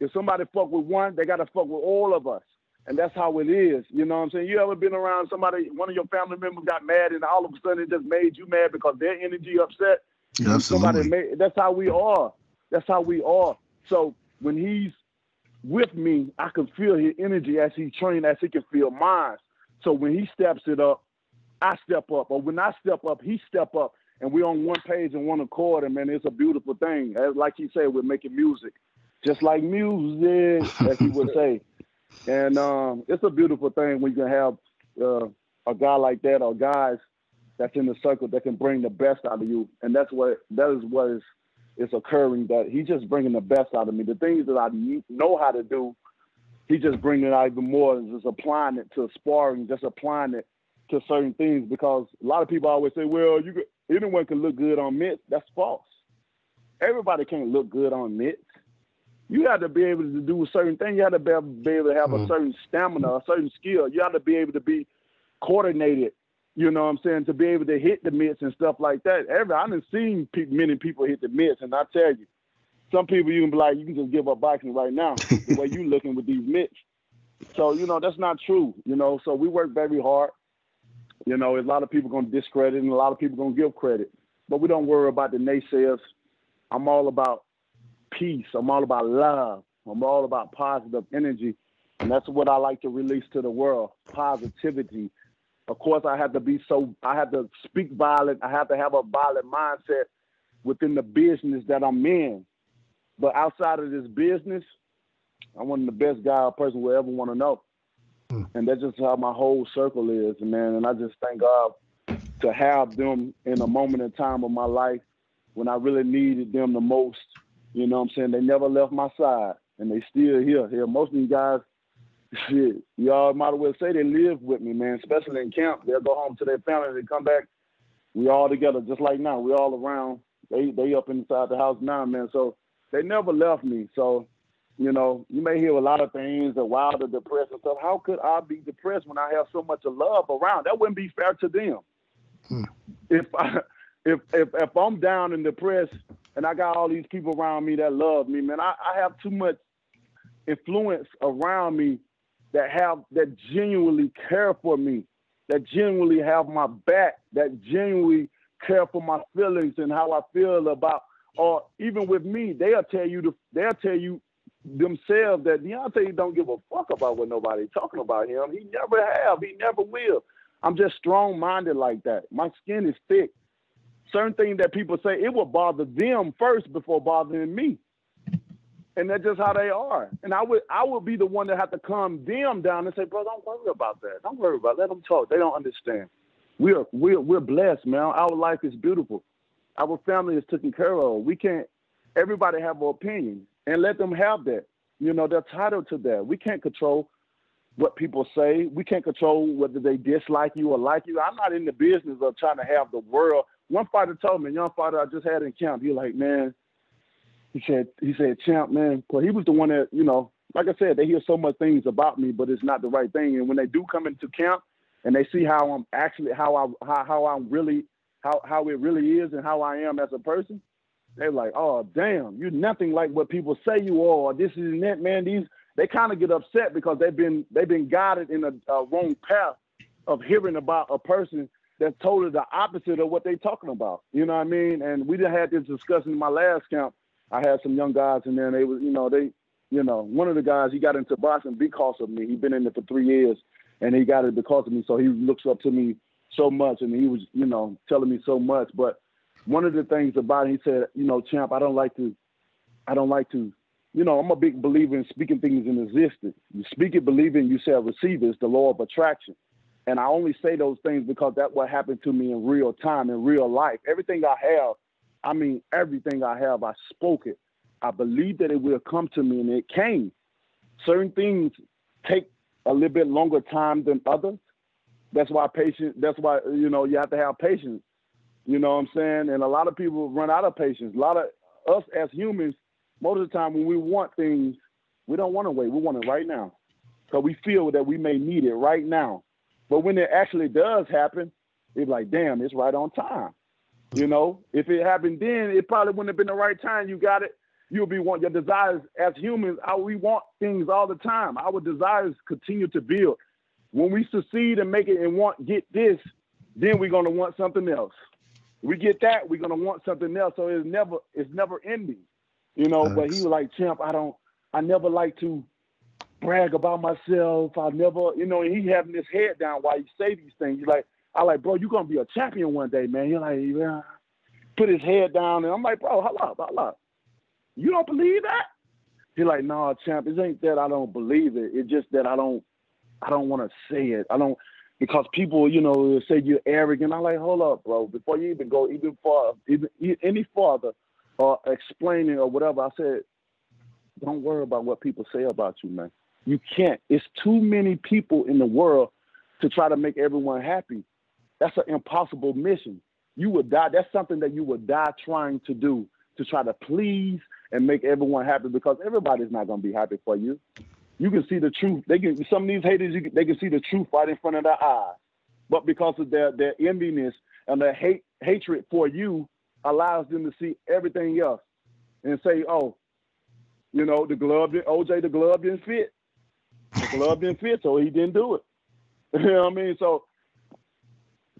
If somebody fuck with one, they gotta fuck with all of us, and that's how it is. You know what I'm saying? You ever been around somebody, one of your family members got mad, and all of a sudden it just made you mad because their energy upset. Yeah, absolutely. Made, that's how we are. That's how we are. So when he's with me, I can feel his energy as he trained, as he can feel mine. So when he steps it up, I step up. Or when I step up, he step up. And we're on one page and one accord, and man, it's a beautiful thing. As like he said, we're making music. Just like music, as he would say. And um, it's a beautiful thing when you can have uh, a guy like that or guys that's in the circle that can bring the best out of you. And that's what that is what is is occurring. That he's just bringing the best out of me. The things that I know how to do, he's just bringing it out even more. Just applying it to sparring, just applying it to certain things. Because a lot of people always say, "Well, you could, anyone can look good on mitts." That's false. Everybody can't look good on mitts. You have to be able to do a certain thing. You have to be able, to have mm. a certain stamina, a certain skill. You have to be able to be coordinated. You know what I'm saying? To be able to hit the mitts and stuff like that. Every I've seen pe- many people hit the mitts, and I tell you, some people you can be like, you can just give up boxing right now, the way you looking with these mitts. So, you know, that's not true, you know. So we work very hard. You know, a lot of people gonna discredit and a lot of people gonna give credit. But we don't worry about the naysayers. I'm all about peace. I'm all about love. I'm all about positive energy. And that's what I like to release to the world. Positivity. Of course I have to be so I have to speak violent. I have to have a violent mindset within the business that I'm in. But outside of this business, I'm one of the best guy a person will ever want to know. Hmm. And that's just how my whole circle is, man. And I just thank God to have them in a moment in time of my life when I really needed them the most. You know what I'm saying? They never left my side and they still here. Here, most of these guys, shit, y'all might as well say they live with me, man, especially in camp. They'll go home to their family, they come back, we all together, just like now. We all around. They they up inside the house now, man. So they never left me. So, you know, you may hear a lot of things that wild or depressed and stuff. How could I be depressed when I have so much of love around? That wouldn't be fair to them. Hmm. If I, if if if I'm down and depressed and I got all these people around me that love me, man, I, I have too much influence around me that have that genuinely care for me, that genuinely have my back, that genuinely care for my feelings and how I feel about or even with me, they'll tell you to they'll tell you themselves that Deontay don't give a fuck about what nobody talking about him. He never have. He never will. I'm just strong minded like that. My skin is thick. Certain things that people say it will bother them first before bothering me. And that's just how they are. And I would I would be the one that have to calm them down and say, bro, don't worry about that. Don't worry about it. Let them talk. They don't understand. We're we're we're blessed, man. Our life is beautiful our family is taken care of. We can't. Everybody have an opinion, and let them have that. You know, they're titled to that. We can't control what people say. We can't control whether they dislike you or like you. I'm not in the business of trying to have the world. One fighter told me, young fighter I just had in camp, he like, man, he said, he said, champ, man, well, he was the one that, you know, like I said, they hear so much things about me, but it's not the right thing. And when they do come into camp and they see how I'm actually, how I, how, how I'm really how how it really is and how I am as a person, they're like, oh damn, you're nothing like what people say you are. This is that, man. These they kind of get upset because they've been they've been guided in a, a wrong path of hearing about a person that's totally the opposite of what they're talking about. You know what I mean? And we didn't have this discussion in my last camp. I had some young guys in there, and they was, you know, they, you know, one of the guys he got into boxing because of me. He'd been in it for three years, and he got it because of me. So he looks up to me so much, and he was, you know, telling me so much. But one of the things about it, he said, you know, champ, I don't like to, I don't like to, you know, I'm a big believer in speaking things in existence. You speak it, believe it, you shall receive it. It's the law of attraction. And I only say those things because that's what happened to me in real time, in real life. Everything I have, I mean, everything I have, I spoke it. I believe that it will come to me, and it came. Certain things take a little bit longer time than others. That's why patience. That's why you know you have to have patience. You know what I'm saying? And a lot of people run out of patience. A lot of us as humans, most of the time when we want things, we don't want to wait. We want it right now, because we feel that we may need it right now. But when it actually does happen, it's like, damn, it's right on time. You know, if it happened then, it probably wouldn't have been the right time. You got it. You'll be want your desires as humans. we want things all the time. Our desires continue to build. When we succeed and make it and want get this, then we're gonna want something else. We get that, we're gonna want something else. So it's never it's never ending. You know, but he was like, champ, I don't I never like to brag about myself. I never, you know, he having his head down while he say these things. He's like, I like, bro, you're gonna be a champion one day, man. He's like, yeah. Put his head down, and I'm like, bro, hold up, hold up. You don't believe that? He's like, no, nah, champ. It ain't that I don't believe it. It's just that I don't, I don't want to say it. I don't because people, you know, say you're arrogant. I'm like, hold up, bro. Before you even go even far, even any farther, or uh, explaining or whatever, I said, don't worry about what people say about you, man. You can't. It's too many people in the world to try to make everyone happy. That's an impossible mission. You would die. That's something that you would die trying to do to try to please and make everyone happy because everybody's not going to be happy for you. You can see the truth. They can. Some of these haters, can, they can see the truth right in front of their eyes, but because of their their enviness and their hate hatred for you, allows them to see everything else and say, "Oh, you know, the glove, OJ, the glove didn't fit. The glove didn't fit, so he didn't do it. you know what I mean? So,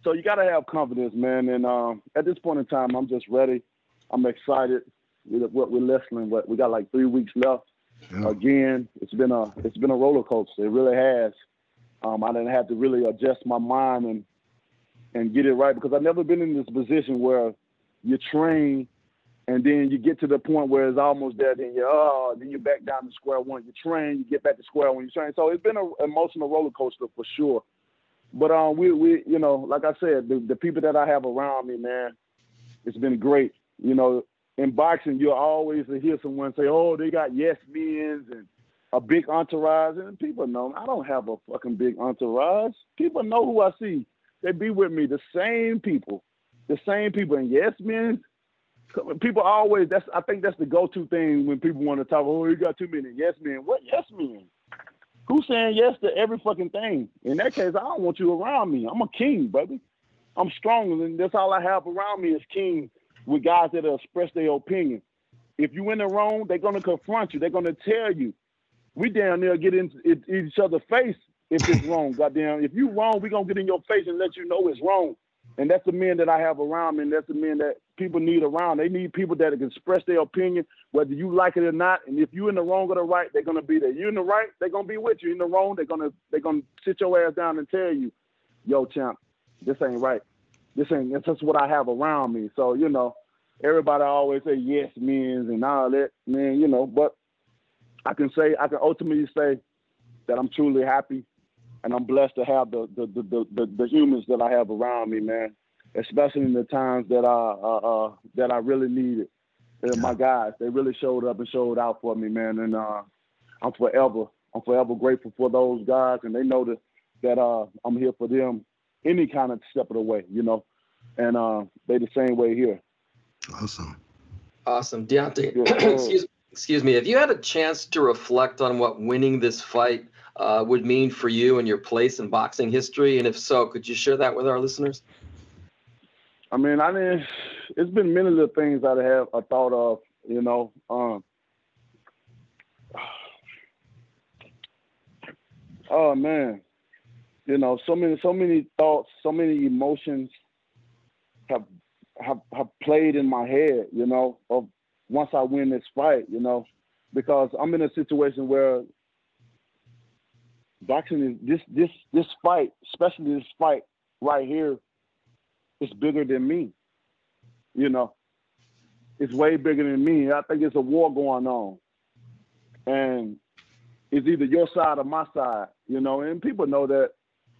so you got to have confidence, man. And um, at this point in time, I'm just ready. I'm excited with what we're listening. But we got like three weeks left. Yeah. Again, it's been a it's been a roller coaster. It really has. Um, I didn't have to really adjust my mind and and get it right because I've never been in this position where you train and then you get to the point where it's almost there, then you oh, then you're back down to square one. You train, you get back to square one. You train. So it's been an emotional roller coaster for sure. But um, we we you know, like I said, the, the people that I have around me, man, it's been great. You know, in boxing, you'll always hear someone say, "Oh, they got yes men's and a big entourage," and people know I don't have a fucking big entourage. People know who I see. They be with me, the same people, the same people, and yes men's people always that's I think that's the go-to thing when people want to talk. Oh, you got too many yes men. What yes men? Who's saying yes to every fucking thing? In that case, I don't want you around me. I'm a king, baby. I'm strong, and that's all I have around me is king with guys that express their opinion. If you in the wrong, they're gonna confront you. They're gonna tell you. We down there get in each other's face if it's wrong. Goddamn, if you wrong, we gonna get in your face and let you know it's wrong. And that's the men that I have around me, and that's the men that people need around. They need people that can express their opinion, whether you like it or not. And if you're in the wrong or the right, they're gonna be there. You're in the right, they're gonna be with you. In the wrong, they're gonna they're gonna sit your ass down and tell you, "Yo, champ, this ain't right. This ain't. That's just what I have around me." So you know, everybody always say yes, men, and all that, man. You know, but I can say I can ultimately say that I'm truly happy and I'm blessed to have the the the the, the humans that I have around me, man. Especially in the times that I uh, uh, that I really needed. And my guys, they really showed up and showed out for me, man. And uh, I'm forever, I'm forever grateful for those guys, and they know that that uh, I'm here for them any kind of step of the way, you know. And uh, they the same way here. Awesome. Awesome, Deontay. excuse, excuse me. Have you had a chance to reflect on what winning this fight uh, would mean for you and your place in boxing history? And if so, could you share that with our listeners? I mean, I mean, it's been many little things I have a thought of, you know. Um, oh man, you know, so many, so many thoughts, so many emotions have have have played in my head, you know, of once I win this fight, you know, because I'm in a situation where boxing is this this this fight, especially this fight, right here is bigger than me. You know, it's way bigger than me. I think it's a war going on, and it's either your side or my side. You know, and people know that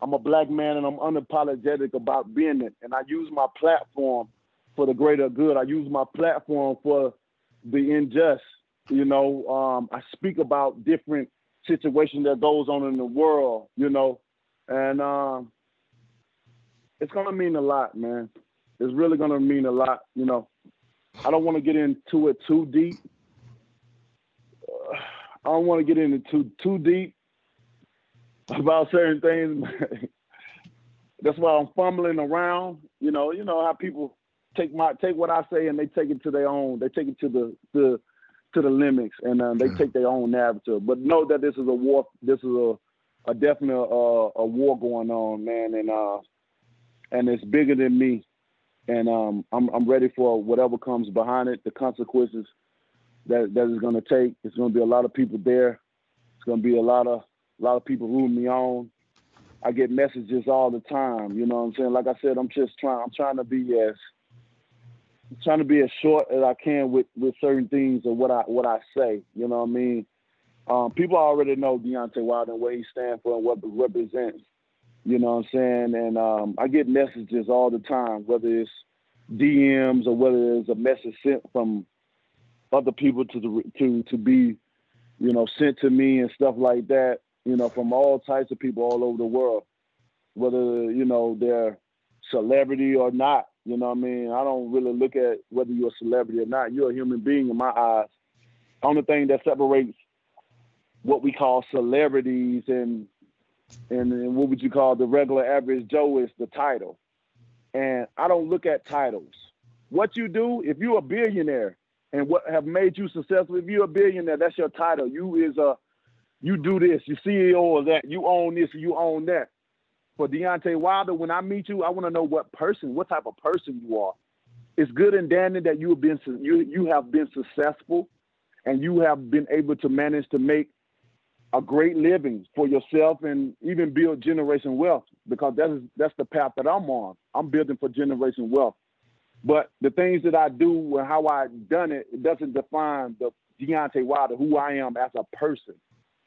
I'm a black man and I'm unapologetic about being it, and I use my platform for the greater good. I use my platform for the unjust. You know, um, I speak about different situations that goes on in the world. You know, and um, it's gonna mean a lot, man. It's really gonna mean a lot. You know, I don't want to get into it too deep. Uh, I don't want to get into too too deep about certain things. That's why I'm fumbling around. You know, you know how people take my take what I say and they take it to their own. They take it to the the to the limits and uh, they take their own narrative. But know that this is a war. This is a a definite uh, a war going on, man, and uh, and it's bigger than me. And um, I'm I'm ready for whatever comes behind it, the consequences that that is going to take. It's going to be a lot of people there. It's going to be a lot of a lot of people rooting me on. I get messages all the time. You know what I'm saying? Like I said, I'm just trying. I'm trying to be as trying to be as short as I can with with certain things of what I what I say. You know what I mean? Um, people already know Deontay Wilder and what he stands for and what represents. You know what I'm saying? And um, I get messages all the time, whether it's DMs or whether it's a message sent from other people to the to to be, you know, sent to me and stuff like that. You know, from all types of people all over the world, whether you know they're celebrity or not. You know what I mean? I don't really look at whether you're a celebrity or not. You're a human being in my eyes. The only thing that separates what we call celebrities and, and and what would you call the regular average Joe is the title. And I don't look at titles. What you do, if you're a billionaire and what have made you successful, if you're a billionaire, that's your title. You is a you do this, you CEO of that, you own this, you own that for Deontay Wilder, when I meet you, I want to know what person, what type of person you are. It's good and dandy that you have been you you have been successful, and you have been able to manage to make a great living for yourself and even build generation wealth because that is that's the path that I'm on. I'm building for generation wealth. But the things that I do and how I done it, it doesn't define the Deontay Wilder, who I am as a person.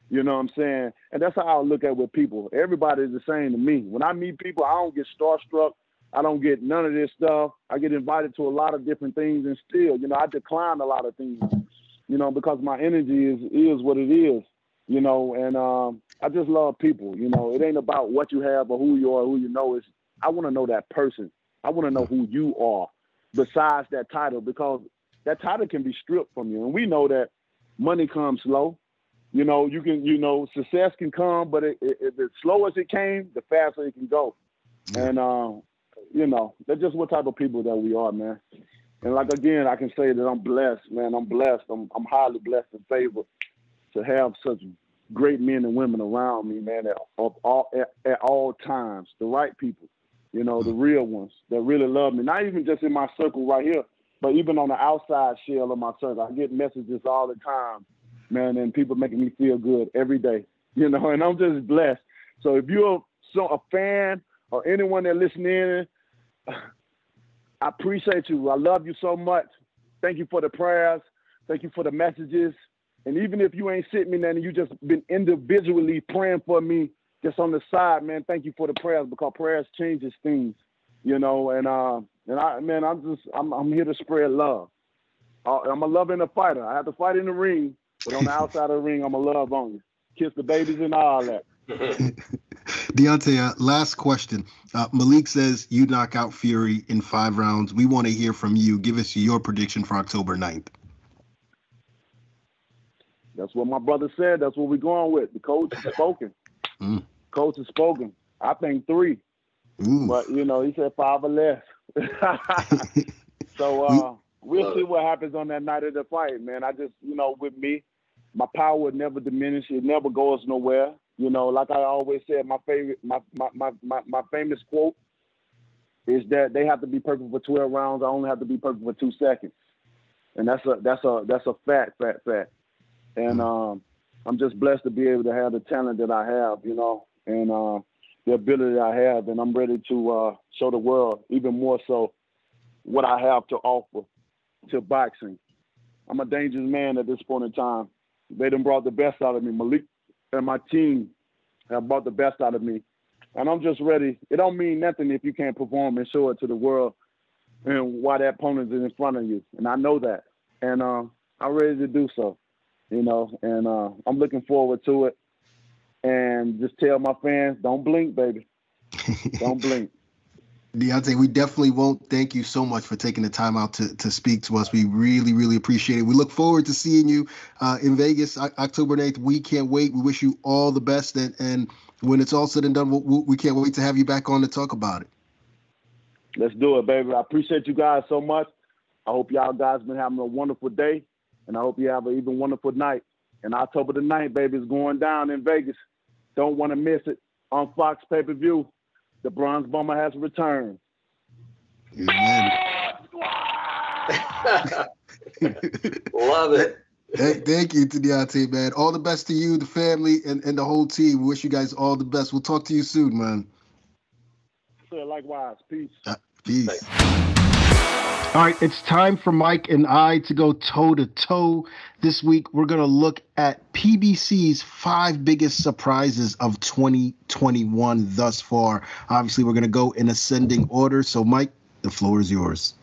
You know what I'm saying? And that's how I look at with people. Everybody is the same to me. When I meet people, I don't get starstruck. I don't get none of this stuff. I get invited to a lot of different things and still, you know, I decline a lot of things, you know, because my energy is is what it is, you know, and um, I just love people, you know. It ain't about what you have or who you are, who you know. Is I want to know that person. I want to know who you are besides that title because that title can be stripped from you. And we know that money comes slow you know, you can, you know, success can come, but it, it, it, as slow as it came, the faster it can go. And, uh, you know, that's just what type of people that we are, man. And like again, I can say that I'm blessed, man. I'm blessed. I'm, I'm highly blessed and favored to have such great men and women around me, man, at, all, at, at all times. The right people, you know, the real ones that really love me. Not even just in my circle right here, but even on the outside shell of my circle. I get messages all the time man, and people making me feel good every day, you know, and I'm just blessed. So if you're so a fan or anyone that listening I appreciate you. I love you so much. Thank you for the prayers. Thank you for the messages. And even if you ain't sitting me and you just been individually praying for me just on the side, man, thank you for the prayers because prayers changes things, you know. And uh, and I, man, I'm just I'm I'm here to spread love. Uh, I'm a lover and a fighter. I have to fight in the ring, but on the outside of the ring, I'm a love on you. Kiss the babies and all that. Deontay, uh, last question. Uh, Malik says you knock out Fury in five rounds. We want to hear from you. Give us your prediction for October 9th. That's what my brother said. That's what we're going with. The coach has spoken. Mm. Coach has spoken. I think three. Ooh. But, you know, he said five or less. so, uh, we'll see what happens on that night of the fight, man. I just, you know, with me, my power never diminish. It never goes nowhere. You know, like I always said, my favorite, my my my my, my famous quote is that they have to be perfect for 12 rounds. I only have to be perfect for two seconds, and that's a that's a that's a fact, fact, fact. And um, I'm just blessed to be able to have the talent that I have. You know, and uh, the ability I have, and I'm ready to uh, show the world even more so what I have to offer to boxing. I'm a dangerous man at this point in time. They done brought the best out of me. Malik and my team have brought the best out of me. And I'm just ready. It don't mean nothing if you can't perform and show it to the world and why that opponent is in front of you. And I know that. And uh, I'm ready to do so, you know, and uh, I'm looking forward to it. And just tell my fans, don't blink, baby. don't blink. Deontay, we definitely won't. Thank you so much for taking the time out to, to speak to us. We really, really appreciate it. We look forward to seeing you uh, in Vegas October 9th. We can't wait. We wish you all the best. And, and when it's all said and done, we, we can't wait to have you back on to talk about it. Let's do it, baby. I appreciate you guys so much. I hope y'all guys been having a wonderful day, and I hope you have an even wonderful night. And October the 9th, baby, is going down in Vegas. Don't want to miss it on Fox pay per view. The Bronze Bomber has returned. Amen. Love it. Hey, thank you to Deontay, man. All the best to you, the family, and, and the whole team. We wish you guys all the best. We'll talk to you soon, man. Sir, likewise. Peace. Uh, peace. All right, it's time for Mike and I to go toe to toe. This week, we're going to look at PBC's five biggest surprises of 2021 thus far. Obviously, we're going to go in ascending order. So, Mike, the floor is yours.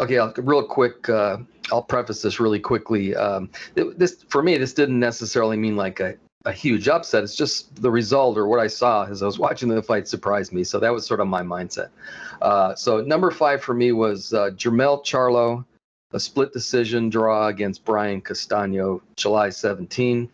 Okay, I'll, real quick. Uh, I'll preface this really quickly. Um, this for me, this didn't necessarily mean like a a huge upset. It's just the result or what I saw as I was watching the fight surprised me. So that was sort of my mindset. Uh, so number five for me was uh, Jermell Charlo, a split decision draw against Brian Castano, July 17.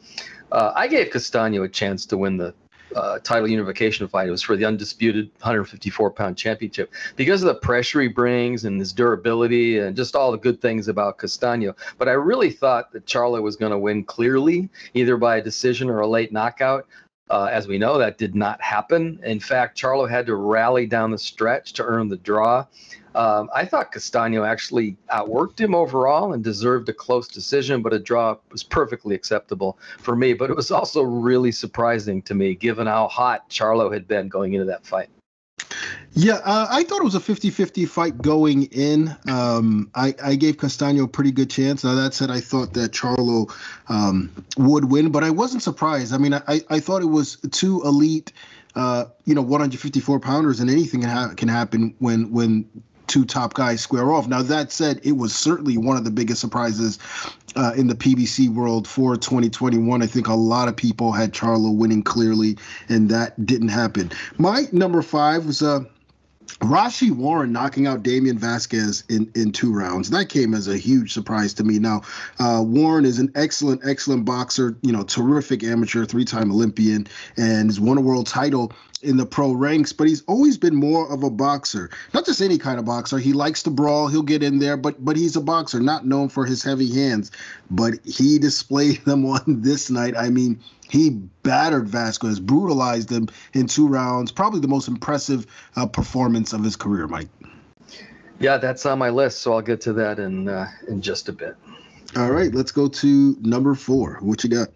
Uh, I gave Castano a chance to win the uh, title unification fight. It was for the undisputed 154 pound championship because of the pressure he brings and his durability and just all the good things about Castano. But I really thought that Charlo was going to win clearly, either by a decision or a late knockout. Uh, as we know, that did not happen. In fact, Charlo had to rally down the stretch to earn the draw. Um, I thought Castano actually outworked him overall and deserved a close decision, but a draw was perfectly acceptable for me. But it was also really surprising to me, given how hot Charlo had been going into that fight. Yeah, uh, I thought it was a 50 50 fight going in. Um, I, I, gave Castano a pretty good chance. Now, that said, I thought that Charlo um, would win, but I wasn't surprised. I mean, I, I thought it was two elite, uh, you know, 154 pounders, and anything can, ha- can happen when when two top guys square off. Now, that said, it was certainly one of the biggest surprises uh, in the PBC world for 2021. I think a lot of people had Charlo winning clearly, and that didn't happen. My number five was uh, Rau'shee Warren knocking out Damien Vasquez in, in two rounds. That came as a huge surprise to me. Now, uh, Warren is an excellent, excellent boxer, you know, terrific amateur, three time Olympian, and has won a world title in the pro ranks, but he's always been more of a boxer. Not just any kind of boxer. He likes to brawl. He'll get in there, but but he's a boxer, not known for his heavy hands. But he displayed them on this night. I mean, he battered Vasquez, brutalized him in two rounds. Probably the most impressive uh, performance of his career, Mike. Yeah, that's on my list, so I'll get to that in uh, in just a bit. All right, let's go to number four. What you got?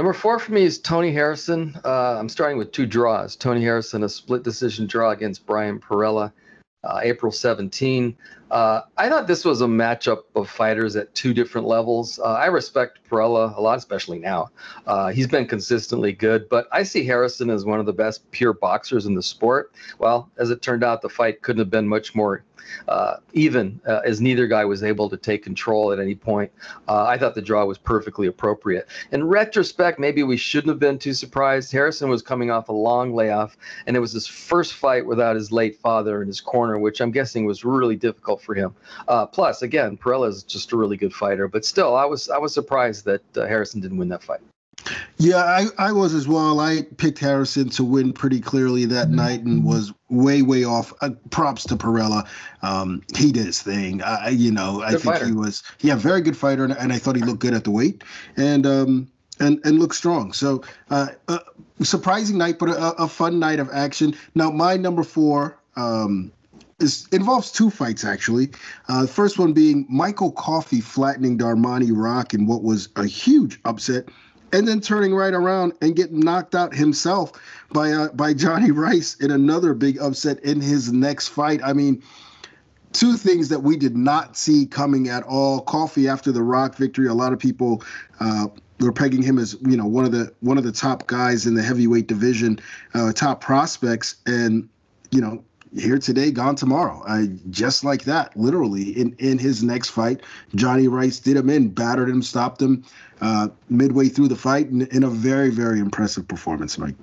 Number four for me is Tony Harrison. Uh, I'm starting with two draws. Tony Harrison, a split decision draw against Brian Perrella, uh, April 17. Uh, I thought this was a matchup of fighters at two different levels. Uh, I respect Perrella a lot, especially now. Uh, he's been consistently good, but I see Harrison as one of the best pure boxers in the sport. Well, as it turned out, the fight couldn't have been much more uh, even uh, as neither guy was able to take control at any point. Uh, I thought the draw was perfectly appropriate. In retrospect, maybe we shouldn't have been too surprised. Harrison was coming off a long layoff, and it was his first fight without his late father in his corner, which I'm guessing was really difficult for him. Uh, plus, again, Perrella is just a really good fighter, but still, I was I was surprised that uh, Harrison didn't win that fight. Yeah, I, I was as well. I picked Harrison to win pretty clearly that mm-hmm. night and was way, way off. Uh, props to Perrella. Um, he did his thing. I, you know, good I think fighter. he was, yeah, very good fighter, and, and, I thought he looked good at the weight and um, and and looked strong. So, uh, uh, surprising night, but a, a, fun night of action. Now, my number four. Um, is, involves two fights actually. Uh, the first one being Michael Coffie flattening Darmani Rock in what was a huge upset and then turning right around and getting knocked out himself by uh, by Johnny Rice in another big upset in his next fight. I mean, two things that we did not see coming at all. Coffie after the Rock victory, a lot of people uh, were pegging him as you know one of the one of the top guys in the heavyweight division, uh, top prospects, and you know here today, gone tomorrow. Just like that, literally. In in his next fight, Johnny Rice did him in, battered him, stopped him uh, midway through the fight, in, in a very very impressive performance, Mike.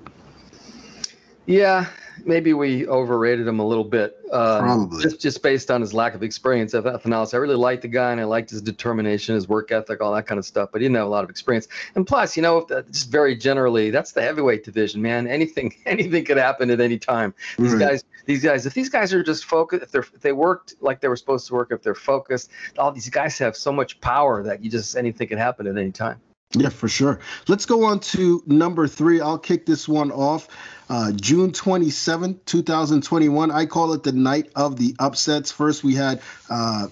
Yeah, maybe we overrated him a little bit. Um, Probably. Just, just based on his lack of experience at else. I really liked the guy and I liked his determination, his work ethic, all that kind of stuff, but he didn't have a lot of experience. And plus, you know, just very generally, that's the heavyweight division, man. Anything anything could happen at any time. These right. guys these guys, if these guys are just focused, if they're if they worked like they were supposed to work, if they're focused, all these guys have so much power that you just anything can happen at any time. Yeah, for sure. Let's go on to number three. I'll kick this one off. Uh, June 27, 2021. I call it the night of the upsets. First, we had uh,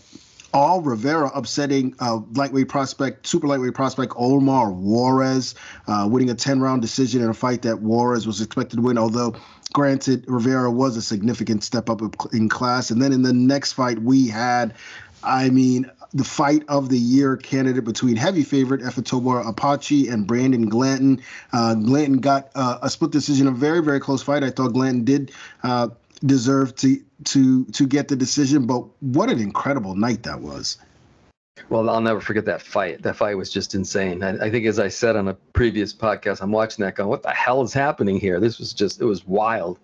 all Rivera upsetting uh, lightweight prospect, super lightweight prospect Omar Juarez, uh, winning a 10 round decision in a fight that Juarez was expected to win, although granted, Rivera was a significant step up in class. And then in the next fight, we had, I mean, the fight of the year candidate between heavy favorite Efetobor Apochi and Brandon Glanton. Uh, Glanton got uh, a split decision, a very very close fight. I thought Glanton did uh, deserve to to to get the decision, but what an incredible night that was. Well, I'll never forget that fight. That fight was just insane. I, I, think, as I said on a previous podcast, I'm watching that going, "What the hell is happening here?" This was just, it was wild.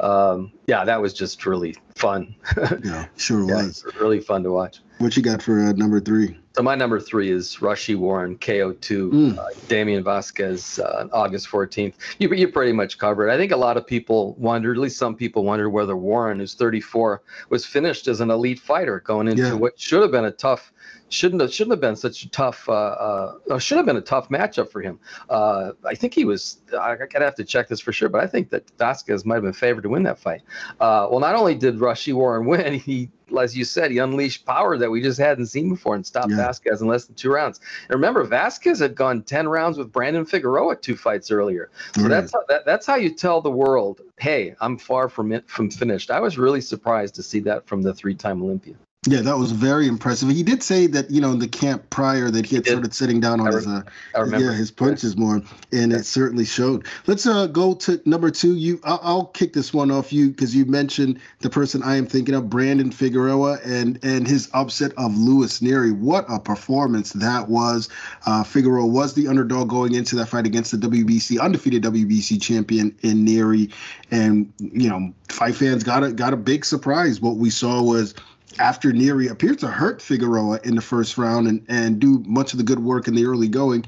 Um, yeah, that was just really fun. yeah, sure yeah, was. Really fun to watch. What you got for uh, number three? So my number three is Rau'shee Warren, KO2, mm. uh, Damien Vasquez, uh, August 14th. You, you pretty much covered. I think a lot of people wondered, at least some people wondered, whether Warren, who's 34, was finished as an elite fighter going into yeah. what should have been a tough shouldn't have shouldn't have been such a tough uh, uh, should have been a tough matchup for him. Uh, I think he was. I gotta have to check this for sure, but I think that Vasquez might have been favored to win that fight. Uh, well, not only did Rau'shee Warren win, he as you said, he unleashed power that we just hadn't seen before and stopped yeah. Vasquez in less than two rounds. And remember, Vasquez had gone ten rounds with Brandon Figueroa two fights earlier. So mm. that's how, that, that's how you tell the world, hey, I'm far from it, from finished. I was really surprised to see that from the three-time Olympian. Yeah, that was very impressive. He did say that you know in the camp prior that he had he started sitting down on his uh, yeah his punches more, and yeah. it certainly showed. Let's uh go to number two. You, I'll, I'll kick this one off you because you mentioned the person I am thinking of, Brandon Figueroa, and and his upset of Luis Nery. What a performance that was! Uh, Figueroa was the underdog going into that fight against the WBC undefeated WBC champion in Nery, and you know fight fans got a got a big surprise. What we saw was after Nery appeared to hurt Figueroa in the first round and, and do much of the good work in the early going,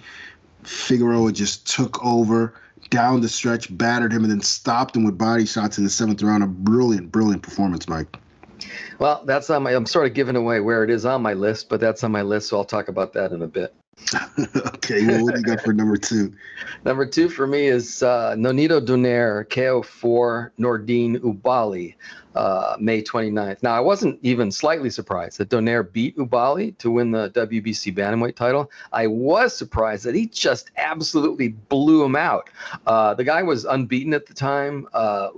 Figueroa just took over down the stretch, battered him, and then stopped him with body shots in the seventh round. A brilliant, brilliant performance, Mike. Well, that's on my. I'm sort of giving away where it is on my list, but that's on my list, so I'll talk about that in a bit. okay, well, what do you got for number two? number two for me is uh, Nonito Donaire, KO4 Nordine Oubaali, uh, May 29th. Now, I wasn't even slightly surprised that Donaire beat Oubaali to win the WBC Bantamweight title. I was surprised that he just absolutely blew him out. Uh, the guy was unbeaten at the time. Uh,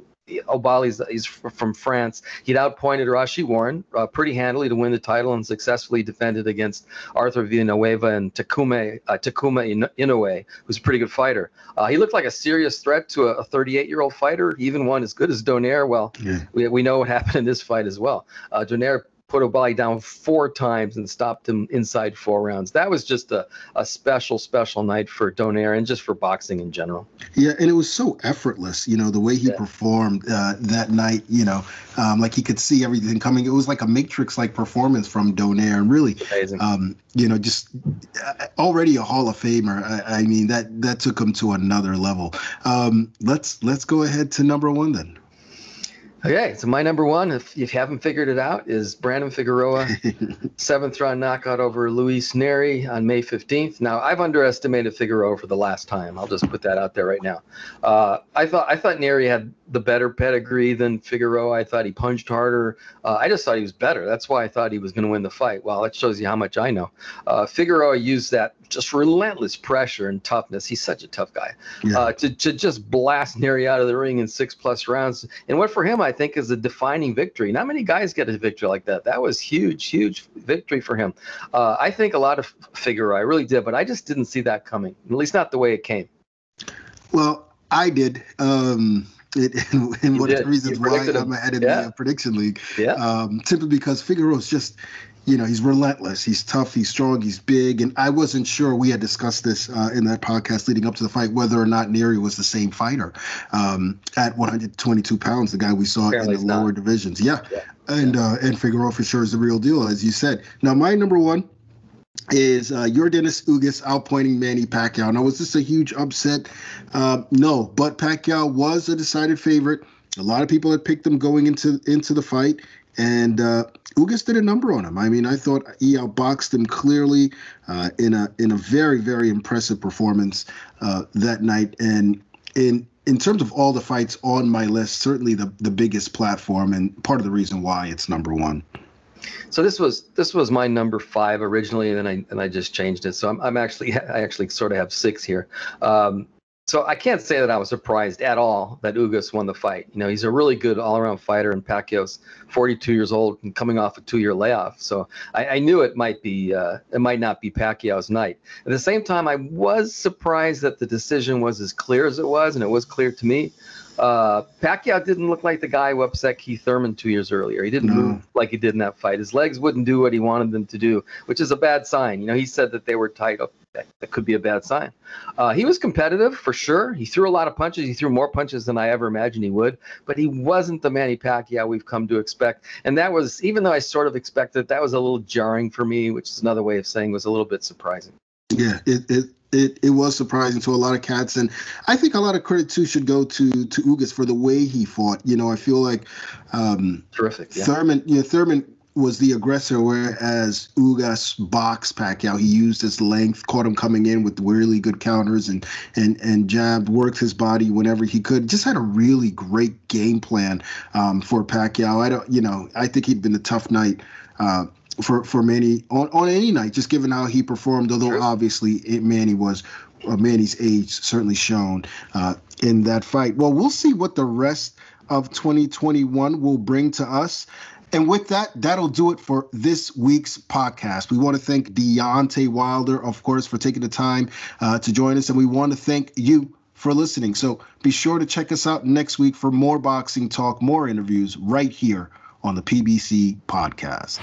Oubaali's he's from France. He'd outpointed Rau'shee Warren uh, pretty handily to win the title and successfully defended against Arthur Villanueva and Takuma uh, Takuma Inoue, who's a pretty good fighter. Uh, he looked like a serious threat to a 38 year old fighter, even one as good as Donaire. Well, yeah. we, we know what happened in this fight as well. Uh, Donaire put Oubaali down four times and stopped him inside four rounds. That was just a, a special, special night for Donaire and just for boxing in general. Yeah, and it was so effortless, you know, the way he yeah. performed uh, that night, you know, um, like he could see everything coming. It was like a Matrix like performance from Donaire and really, um, you know, just uh, already a Hall of Famer. I, I, mean, that that took him to another level. Um, let's let's go ahead to number one then. Okay, so my number one, if you haven't figured it out, is Brandon Figueroa, seventh round knockout over Luis Nery on May 15th. Now, I've underestimated Figueroa for the last time. I'll just put that out there right now. Uh, I thought I thought Nery had the better pedigree than Figueroa. I thought he punched harder. Uh, I just thought he was better. That's why I thought he was going to win the fight. Well, that shows you how much I know. Uh, Figueroa used that just relentless pressure and toughness. He's such a tough guy. Yeah. Uh, to, to just blast Nery out of the ring in six plus rounds. And what for him, I think, is a defining victory. Not many guys get a victory like that. That was huge, huge victory for him. Uh, I think a lot of Figueroa, I really did, but I just didn't see that coming, at least not the way it came. Well, I did. Um, it, and, and one did. of the reasons why I'm ahead of yeah. the uh, prediction league. Yeah. Um, simply because Figueroa is just you know, he's relentless. He's tough. He's strong. He's big. And I wasn't sure we had discussed this uh, in that podcast leading up to the fight whether or not Nery was the same fighter um, at 122 pounds, the guy we saw Apparently in the lower not. divisions. Yeah, yeah. and yeah. Uh, and Figueroa for sure is the real deal, as you said. Now, my number one is uh, Yordenis Ugas outpointing Manny Pacquiao. Now, was this a huge upset? Uh, no, but Pacquiao was a decided favorite. A lot of people had picked him going into into the fight. And uh, Ugas did a number on him. I mean, I thought he outboxed him clearly uh, in a in a very very impressive performance uh, that night. And in in terms of all the fights on my list, certainly the the biggest platform and part of the reason why it's number one. So this was this was my number five originally, and then I and I just changed it. So I'm, I'm actually I actually sort of have six here. Um, so I can't say that I was surprised at all that Ugas won the fight. You know, he's a really good all-around fighter, and Pacquiao's 42 years old and coming off a two-year layoff. So I, I knew it might be, uh, it might not be Pacquiao's night. At the same time, I was surprised that the decision was as clear as it was, and it was clear to me. Uh, Pacquiao didn't look like the guy who upset Keith Thurman two years earlier. He didn't no. move like he did in that fight. His legs wouldn't do what he wanted them to do, which is a bad sign. You know, he said that they were tight. That, that could be a bad sign. Uh, he was competitive for sure. He threw a lot of punches. He threw more punches than I ever imagined he would, but he wasn't the Manny Pacquiao we've come to expect. And that was, even though I sort of expected, that was a little jarring for me, which is another way of saying was a little bit surprising. Yeah, it, it it, it was surprising to a lot of cats, and I think a lot of credit too should go to to Ugas for the way he fought. You know, I feel like um, terrific. Yeah. Thurman, you know, Thurman was the aggressor, whereas Ugas boxed Pacquiao. He used his length, caught him coming in with really good counters, and and and jabbed, worked his body whenever he could. Just had a really great game plan um, for Pacquiao. I don't, you know, I think he'd been a tough night. Uh, for for Manny on, on any night, just given how he performed. Although True. obviously it, Manny was uh, Manny's age certainly shown uh, in that fight. Well, we'll see what the rest of 2021 will bring to us. And with that, that'll do it for this week's podcast. We want to thank Deontay Wilder, of course, for taking the time uh, to join us, and we want to thank you for listening. So be sure to check us out next week for more boxing talk, more interviews right here on the PBC podcast.